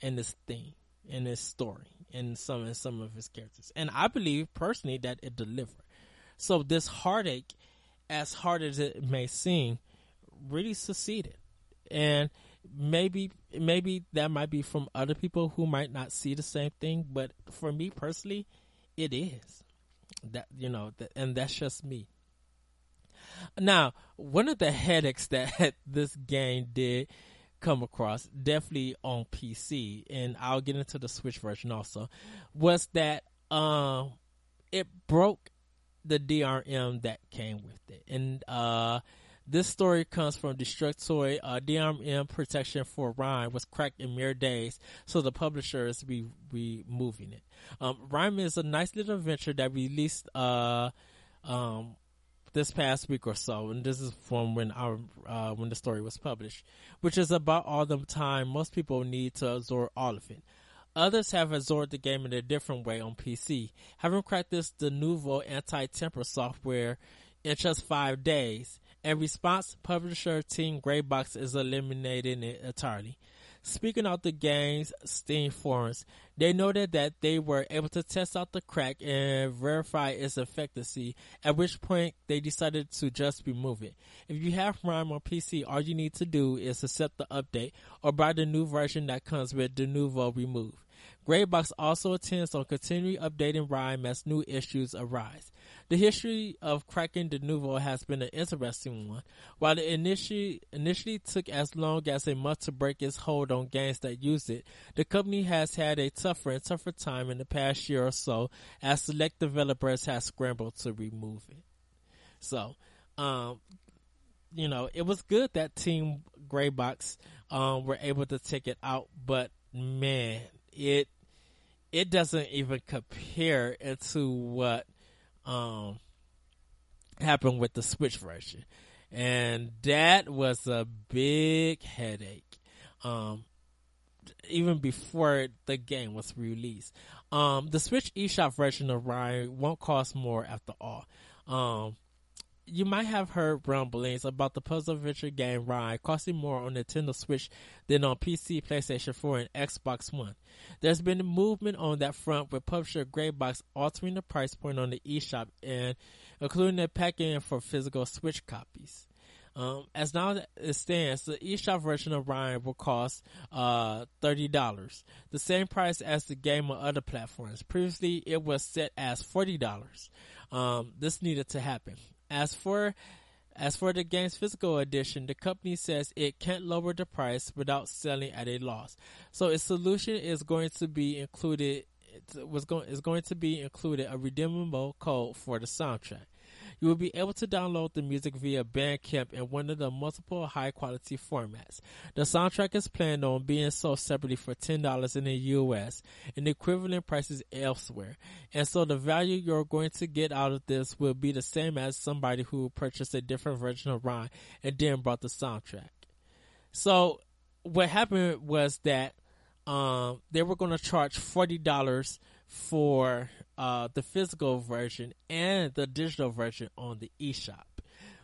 in this thing, in this story, in some in some of its characters. And I believe personally that it delivered. So this heartache, as hard as it may seem, really succeeded. And maybe maybe that might be from other people who might not see the same thing, but for me personally, it is. That you know, that, and that's just me. Now, one of the headaches that this game did come across, definitely on PC, and I'll get into the Switch version also, was that um, it broke the DRM that came with it. And uh, this story comes from Destructoid. Uh, DRM protection for RiME was cracked in mere days, so the publisher is re- removing it. Um, RiME is a nice little adventure that released uh, um, this past week or so, and this is from when our uh, when the story was published, which is about all the time most people need to absorb all of it. Others have absorbed the game in a different way on PC, having cracked this Denuvo anti-temper software in just five days. In response, publisher Team Grey Box is eliminating it entirely. Speaking of the game's Steam forums, they noted that they were able to test out the crack and verify its efficacy, at which point they decided to just remove it. If you have RiME on PC, all you need to do is accept the update or buy the new version that comes with the Denuvo removed. Grey Box also intends on continually updating RiME as new issues arise. The history of cracking Denuvo has been an interesting one. While it initially, initially took as long as a month to break its hold on games that use it, the company has had a tougher and tougher time in the past year or so as select developers have scrambled to remove it. So, um, you know, it was good that Team Grey Box um, were able to take it out, but man, it it doesn't even compare to what um, happened with the Switch version, and that was a big headache. Um, even before the game was released, um, the Switch eShop version of RiME won't cost more after all. You might have heard rumblings about the puzzle adventure game RiME costing more on Nintendo Switch than on PC, PlayStation 4, and Xbox One. There's been a movement on that front with publisher Grey Box altering the price point on the eShop and including the packing for physical Switch copies. Um, as now it stands, the eShop version of RiME will cost uh, $30, the same price as the game on other platforms. Previously, it was set as $40. Um, this needed to happen. As for as for the game's physical edition, the company says it can't lower the price without selling at a loss. So its solution is going to be included was going is going to be included a redeemable code for the soundtrack. You will be able to download the music via Bandcamp in one of the multiple high quality formats. The soundtrack is planned on being sold separately for $10 in the US and equivalent prices elsewhere. And so the value you're going to get out of this will be the same as somebody who purchased a different version of RiME and then bought the soundtrack. So what happened was that um, they were going to charge forty dollars for uh, the physical version and the digital version on the eShop.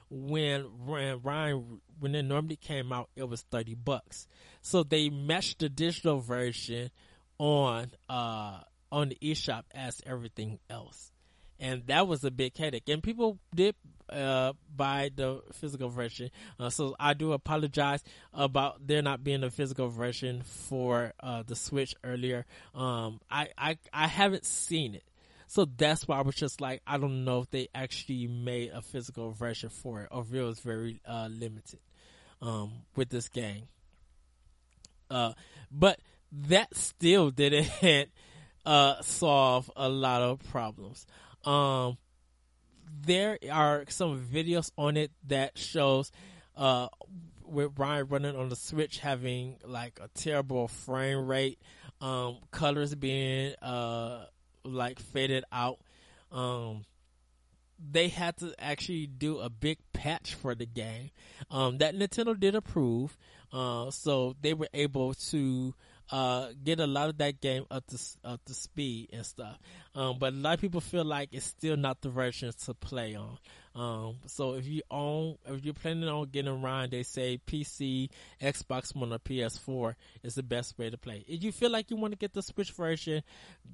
When when RiME when it normally came out, it was thirty bucks. So they matched the digital version on uh, on the eShop as everything else, and that was a big headache. And people did uh, buy the physical version. Uh, so I do apologize about there not being a physical version for uh, the Switch earlier. Um, I, I I haven't seen it. So that's why I was just like, I don't know if they actually made a physical version for it, or if it was very uh, limited um, with this game. Uh, but that still didn't uh, solve a lot of problems. Um, there are some videos on it that shows uh, with RiME running on the Switch having like a terrible frame rate, um, colors being uh, like faded out. Um, they had to actually do a big patch for the game um, that Nintendo did approve. Uh, so they were able to uh, get a lot of that game up to up to speed and stuff. Um, but a lot of people feel like it's still not the version to play on. Um, so if you own, if you're planning on getting around, they say PC, Xbox One, or PS4 is the best way to play. If you feel like you want to get the Switch version,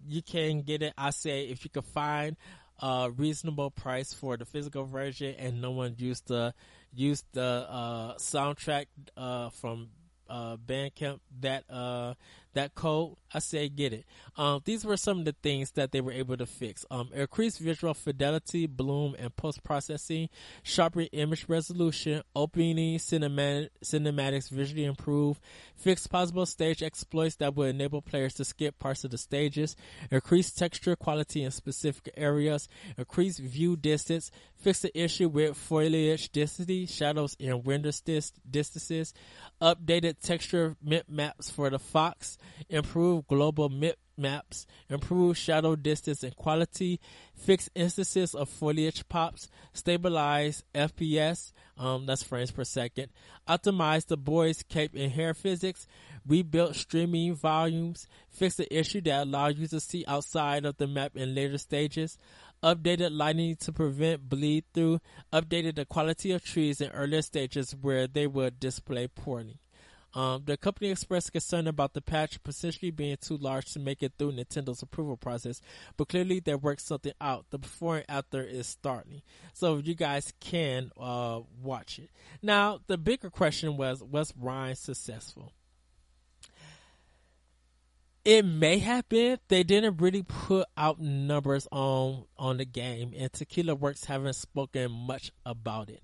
you can get it. I say if you can find a reasonable price for the physical version and no one used the use the uh, soundtrack uh, from uh, Bandcamp that uh, that code, I say get it. Um, these were some of the things that they were able to fix. Um, increased visual fidelity, bloom, and post processing, sharper image resolution, opening cinematic, cinematics visually improved, fixed possible stage exploits that would enable players to skip parts of the stages, increased texture quality in specific areas, increased view distance, fixed the issue with foliage density, shadows, and render distances, updated texture maps for the Fox, improve global mip maps, improve shadow distance and quality, fix instances of foliage pops, stabilize FPS, um, that's frames per second, optimize the boys cape and hair physics, rebuilt streaming volumes, fix the issue that allows you to see outside of the map in later stages, updated lighting to prevent bleed through, updated the quality of trees in earlier stages where they would display poorly. Um, the company expressed concern about the patch potentially being too large to make it through Nintendo's approval process, but clearly they worked something out. The before and after is starting, so you guys can uh, watch it. Now, the bigger question was: Was RiME successful? It may have been. They didn't really put out numbers on on the game, and Tequila Works haven't spoken much about it.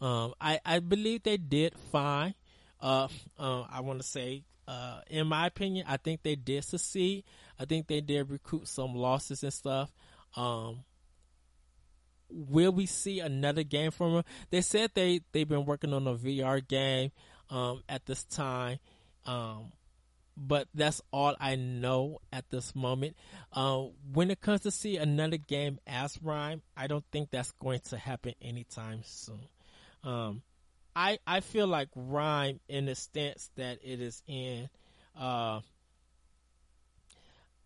Um, I I believe they did fine. Uh, uh I want to say, uh, in my opinion, I think they did succeed. I think they did recruit some losses and stuff. Um, will we see another game from them? They said they they've been working on a VR game um, at this time. Um, but that's all I know at this moment. Uh, when it comes to see another game as RiME, I don't think that's going to happen anytime soon. Um, I I feel like RiME in the stance that it is in, uh,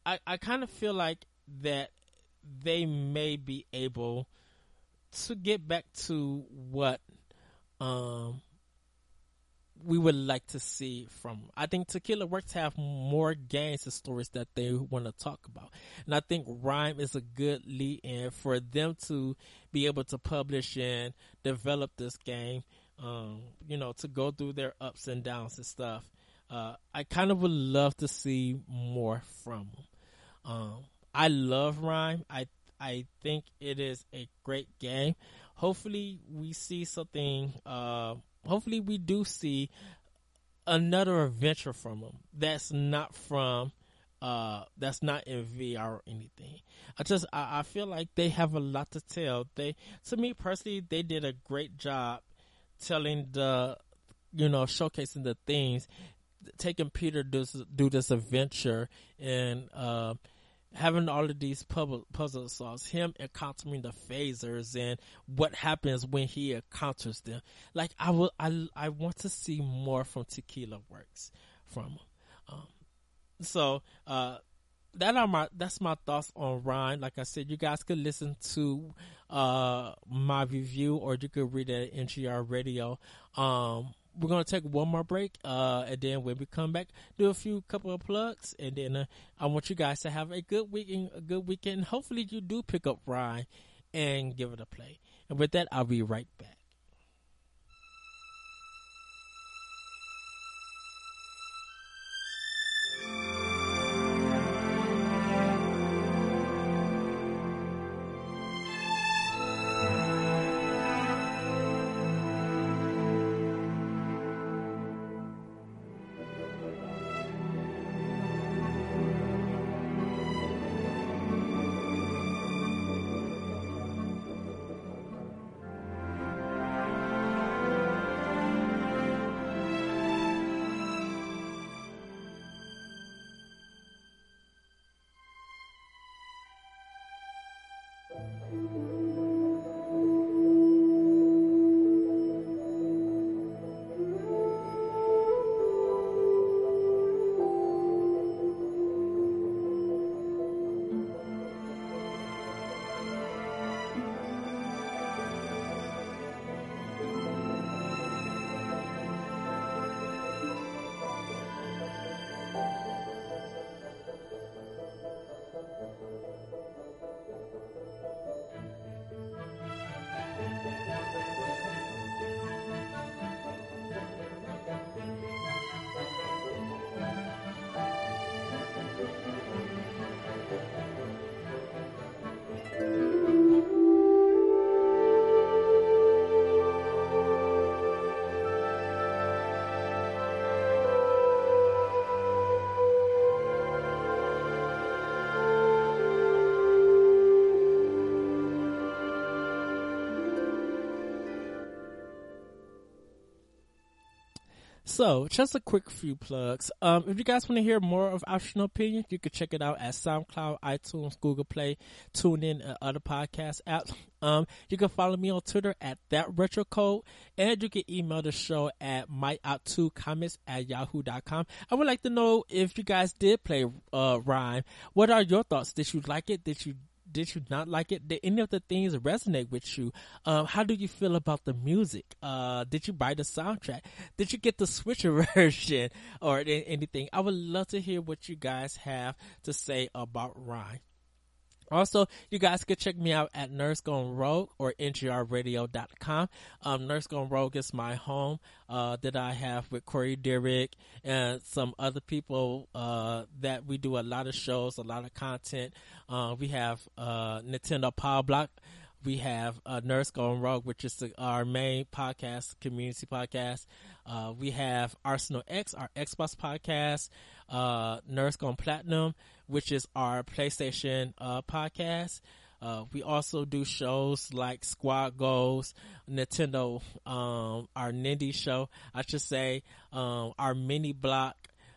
I I kind of feel like that they may be able to get back to what um we would like to see from. I think Tequila Works have more games and stories that they want to talk about, and I think RiME is a good lead in for them to be able to publish and develop this game. Um, you know, to go through their ups and downs and stuff. Uh, I kind of would love to see more from them. Um, I love RiME. I I think it is a great game. Hopefully, we see something. Uh, hopefully we do see another adventure from them that's not from uh that's not in VR or anything. I just I, I feel like they have a lot to tell. They to me personally they did a great job telling the you know showcasing the things taking Peter to do this adventure and uh having all of these puzzle, puzzle solves, him encountering the phasers and what happens when he encounters them. Like I will, I, I want to see more from Tequila Works from him. Um, so, uh, that are my that's my thoughts on RiME. Like I said, you guys could listen to uh my review or you could read it at NGR Radio. Um we're gonna take one more break, uh, and then when we come back, do a few couple of plugs, and then uh, I want you guys to have a good weekend, a good weekend. Hopefully, you do pick up RiME and give it a play. And with that, I'll be right back. So, just a quick few plugs. Um, if you guys want to hear more of Optional Opinion, you can check it out at SoundCloud, iTunes, Google Play, TuneIn, and other podcast apps. Um, you can follow me on Twitter at that retro code, and you can email the show at myout2comments at yahoo.com. I would like to know if you guys did play uh, RiME. What are your thoughts? Did you like it? Did you did you not like it? Did any of the things resonate with you? Um, how do you feel about the music? Uh, did you buy the soundtrack? Did you get the Switcher version or anything? I would love to hear what you guys have to say about RiME. Also, you guys can check me out at Nerds Gone Rogue or NGRradio.com. Um, Nerds Gone Rogue is my home uh, that I have with Corey Derrick and some other people uh, that we do a lot of shows, a lot of content. Uh, we have uh, Nintendo Power Block. We have uh, Nerds Gone Rogue, which is the, our main podcast, community podcast. Uh, we have Arsenal X, our Xbox podcast. Nerds Gone Platinum which is our PlayStation uh, podcast. Uh, we also do shows like Squad Goals, Nintendo, um, our Nindie show, I should say, um, our mini block,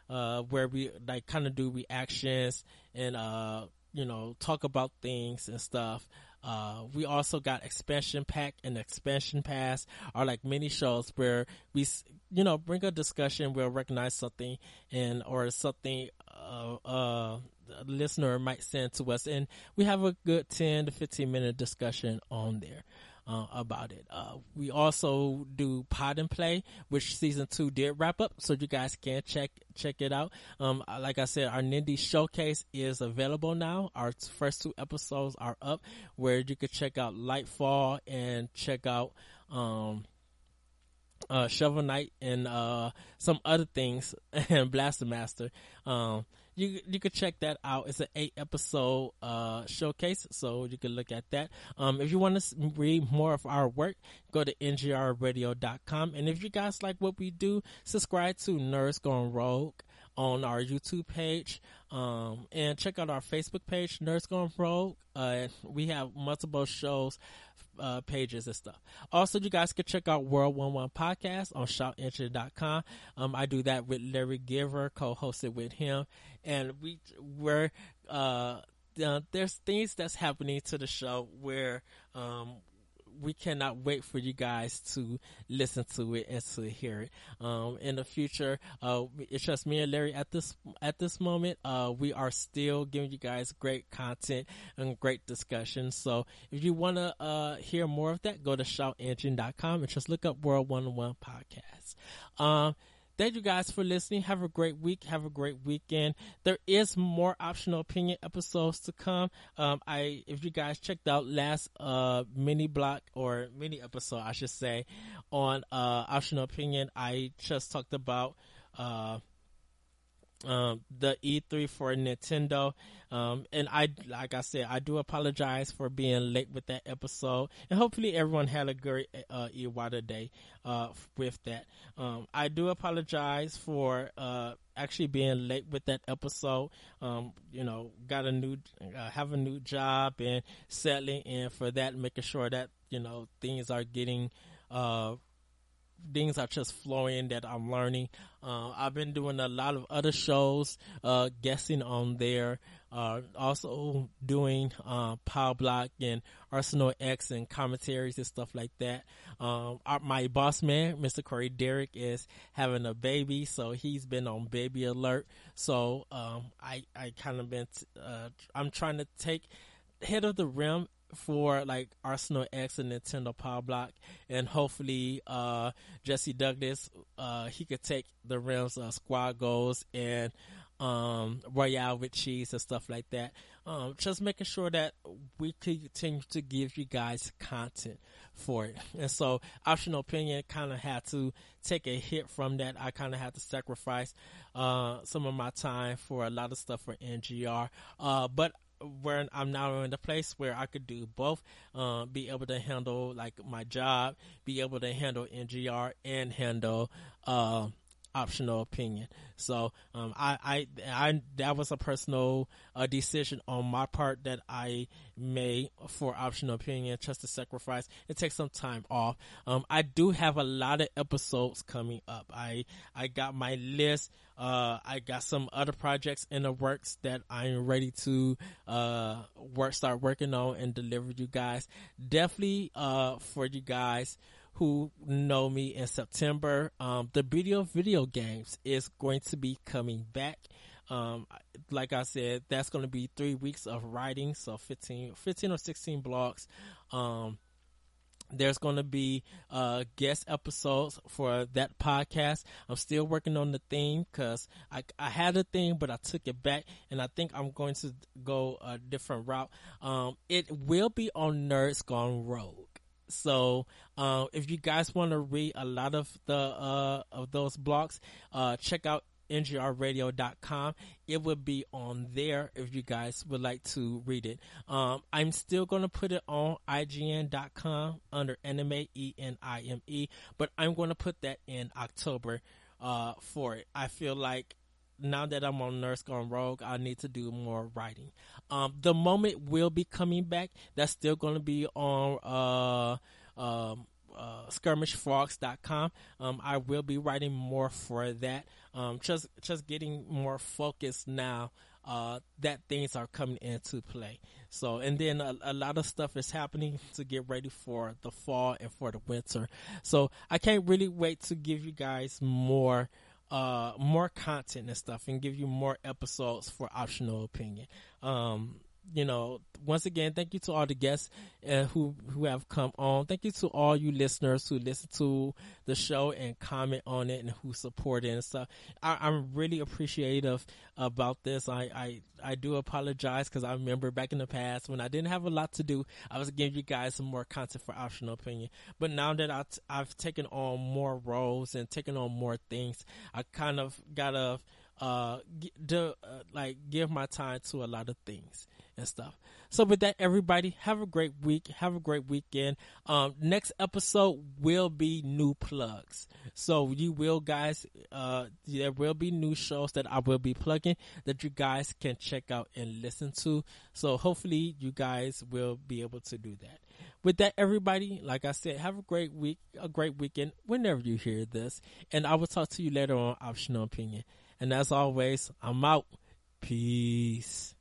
uh, where we like kind of do reactions and, uh, you know, talk about things and stuff. Uh, we also got expansion pack and expansion pass are like mini shows where we, you know, bring a discussion, we'll recognize something and, or something, uh, uh, listener might send to us, and we have a good ten to fifteen minute discussion on there. Uh, about it. Uh, we also do pod and play, which season two did wrap up, so you guys can check check it out. Um, like I said, our Nindie showcase is available now. Our first two episodes are up, where you could check out Lightfall and check out um, uh, Shovel Knight and uh, some other things and Blaster Master. Um, you you could check that out. It's an eight episode uh, showcase, so you can look at that. Um, if you want to read more of our work, go to ngrradio.com. And if you guys like what we do, subscribe to Nerds Gone Rogue on our YouTube page. Um, and check out our Facebook page, Nerds Gone Rogue. Uh, we have multiple shows uh, pages and stuff. Also, you guys can check out World One One Podcast on ShoutEngine.com. Um, I do that with Larry Giver, co-hosted with him, and we we're uh, uh, there's things that's happening to the show where um, we cannot wait for you guys to listen to it and to hear it. Um, in the future, uh, it's just me and Larry at this at this moment. Uh, we are still giving you guys great content and great discussion. So if you want to uh, hear more of that, go to shoutengine.com and just look up World One One Podcast. Um, Thank you guys for listening. Have a great week. Have a great weekend. There is more optional opinion episodes to come. Um, I, if you guys checked out last, uh, mini block or mini episode, I should say, on, uh, optional opinion, I just talked about, uh, um, the E3 for Nintendo. Um, and I, like I said, I do apologize for being late with that episode. And hopefully everyone had a great, uh, Iwata day, uh, with that. Um, I do apologize for, uh, actually being late with that episode. Um, you know, got a new, uh, have a new job and settling in for that, making sure that, you know, things are getting, uh, things are just flowing that I'm learning. Uh, I've been doing a lot of other shows, uh, guessing on there, uh, also doing, uh, Power Block and Arsenal X and commentaries and stuff like that. Um, our, my boss man, Mr. Corey Derrick is having a baby, so he's been on baby alert. So, um, I, I kind of been, uh, I'm trying to take head of the rim for like Arsenal X and Nintendo Power Block, and hopefully uh, Jesse Douglas uh, he could take the rims uh, squad goals and um, Royale with cheese and stuff like that. Um, just making sure that we continue to give you guys content for it. And so optional opinion kind of had to take a hit from that. I kind of had to sacrifice, uh, some of my time for a lot of stuff for NGR. Uh, but where I'm now in the place where I could do both, uh, be able to handle like my job, be able to handle NGR and handle, uh, optional opinion. So, um, I, I, I, that was a personal uh, decision on my part that I made for optional opinion, just to sacrifice and take some time off. Um, I do have a lot of episodes coming up. I, I got my list. Uh, I got some other projects in the works that I'm ready to, uh, work, start working on and deliver you guys. Definitely, uh, for you guys, who know me in September, um, the video video games is going to be coming back. Um, like I said, that's going to be three weeks of writing. So 15, 15 or 16 blocks. Um, there's going to be uh, guest episodes for that podcast. I'm still working on the theme because I, I had a theme, but I took it back, and I think I'm going to go a different route. Um, it will be on Nerds Gone Rogue. So, uh, if you guys want to read a lot of the uh, of those blogs, uh, check out ngrradio.com. It will be on there if you guys would like to read it. Um, I'm still going to put it on IGN.com under anime, E N I M E, but I'm going to put that in October uh, for it. I feel like now that I'm on Nerds Gone Rogue, I need to do more writing. Um, the moment will be coming back. That's still going to be on uh, um, uh, skirmishfrogs.com. Um, I will be writing more for that. Um, just just getting more focused now uh, that things are coming into play. So, and then a, a, lot of stuff is happening to get ready for the fall and for the winter. So, I can't really wait to give you guys more, uh, more content and stuff and give you more episodes for optional opinion. Um, you know, once again, thank you to all the guests uh, who who have come on. Thank you to all you listeners who listen to the show and comment on it and who support it and stuff. I, am really appreciative about this. I I, I do apologize because I remember back in the past when I didn't have a lot to do, I was giving you guys some more content for optional opinion. But now that I t- I've taken on more roles and taken on more things, I kind of gotta uh, to, uh, like give my time to a lot of things and stuff. So with that, everybody have a great week. Have a great weekend. Um, next episode will be new plugs. So you will guys, uh, there will be new shows that I will be plugging that you guys can check out and listen to. So hopefully you guys will be able to do that. With that, everybody, like I said, have a great week, a great weekend whenever you hear this. And I will talk to you later on Optional Opinion. And as always, I'm out. Peace.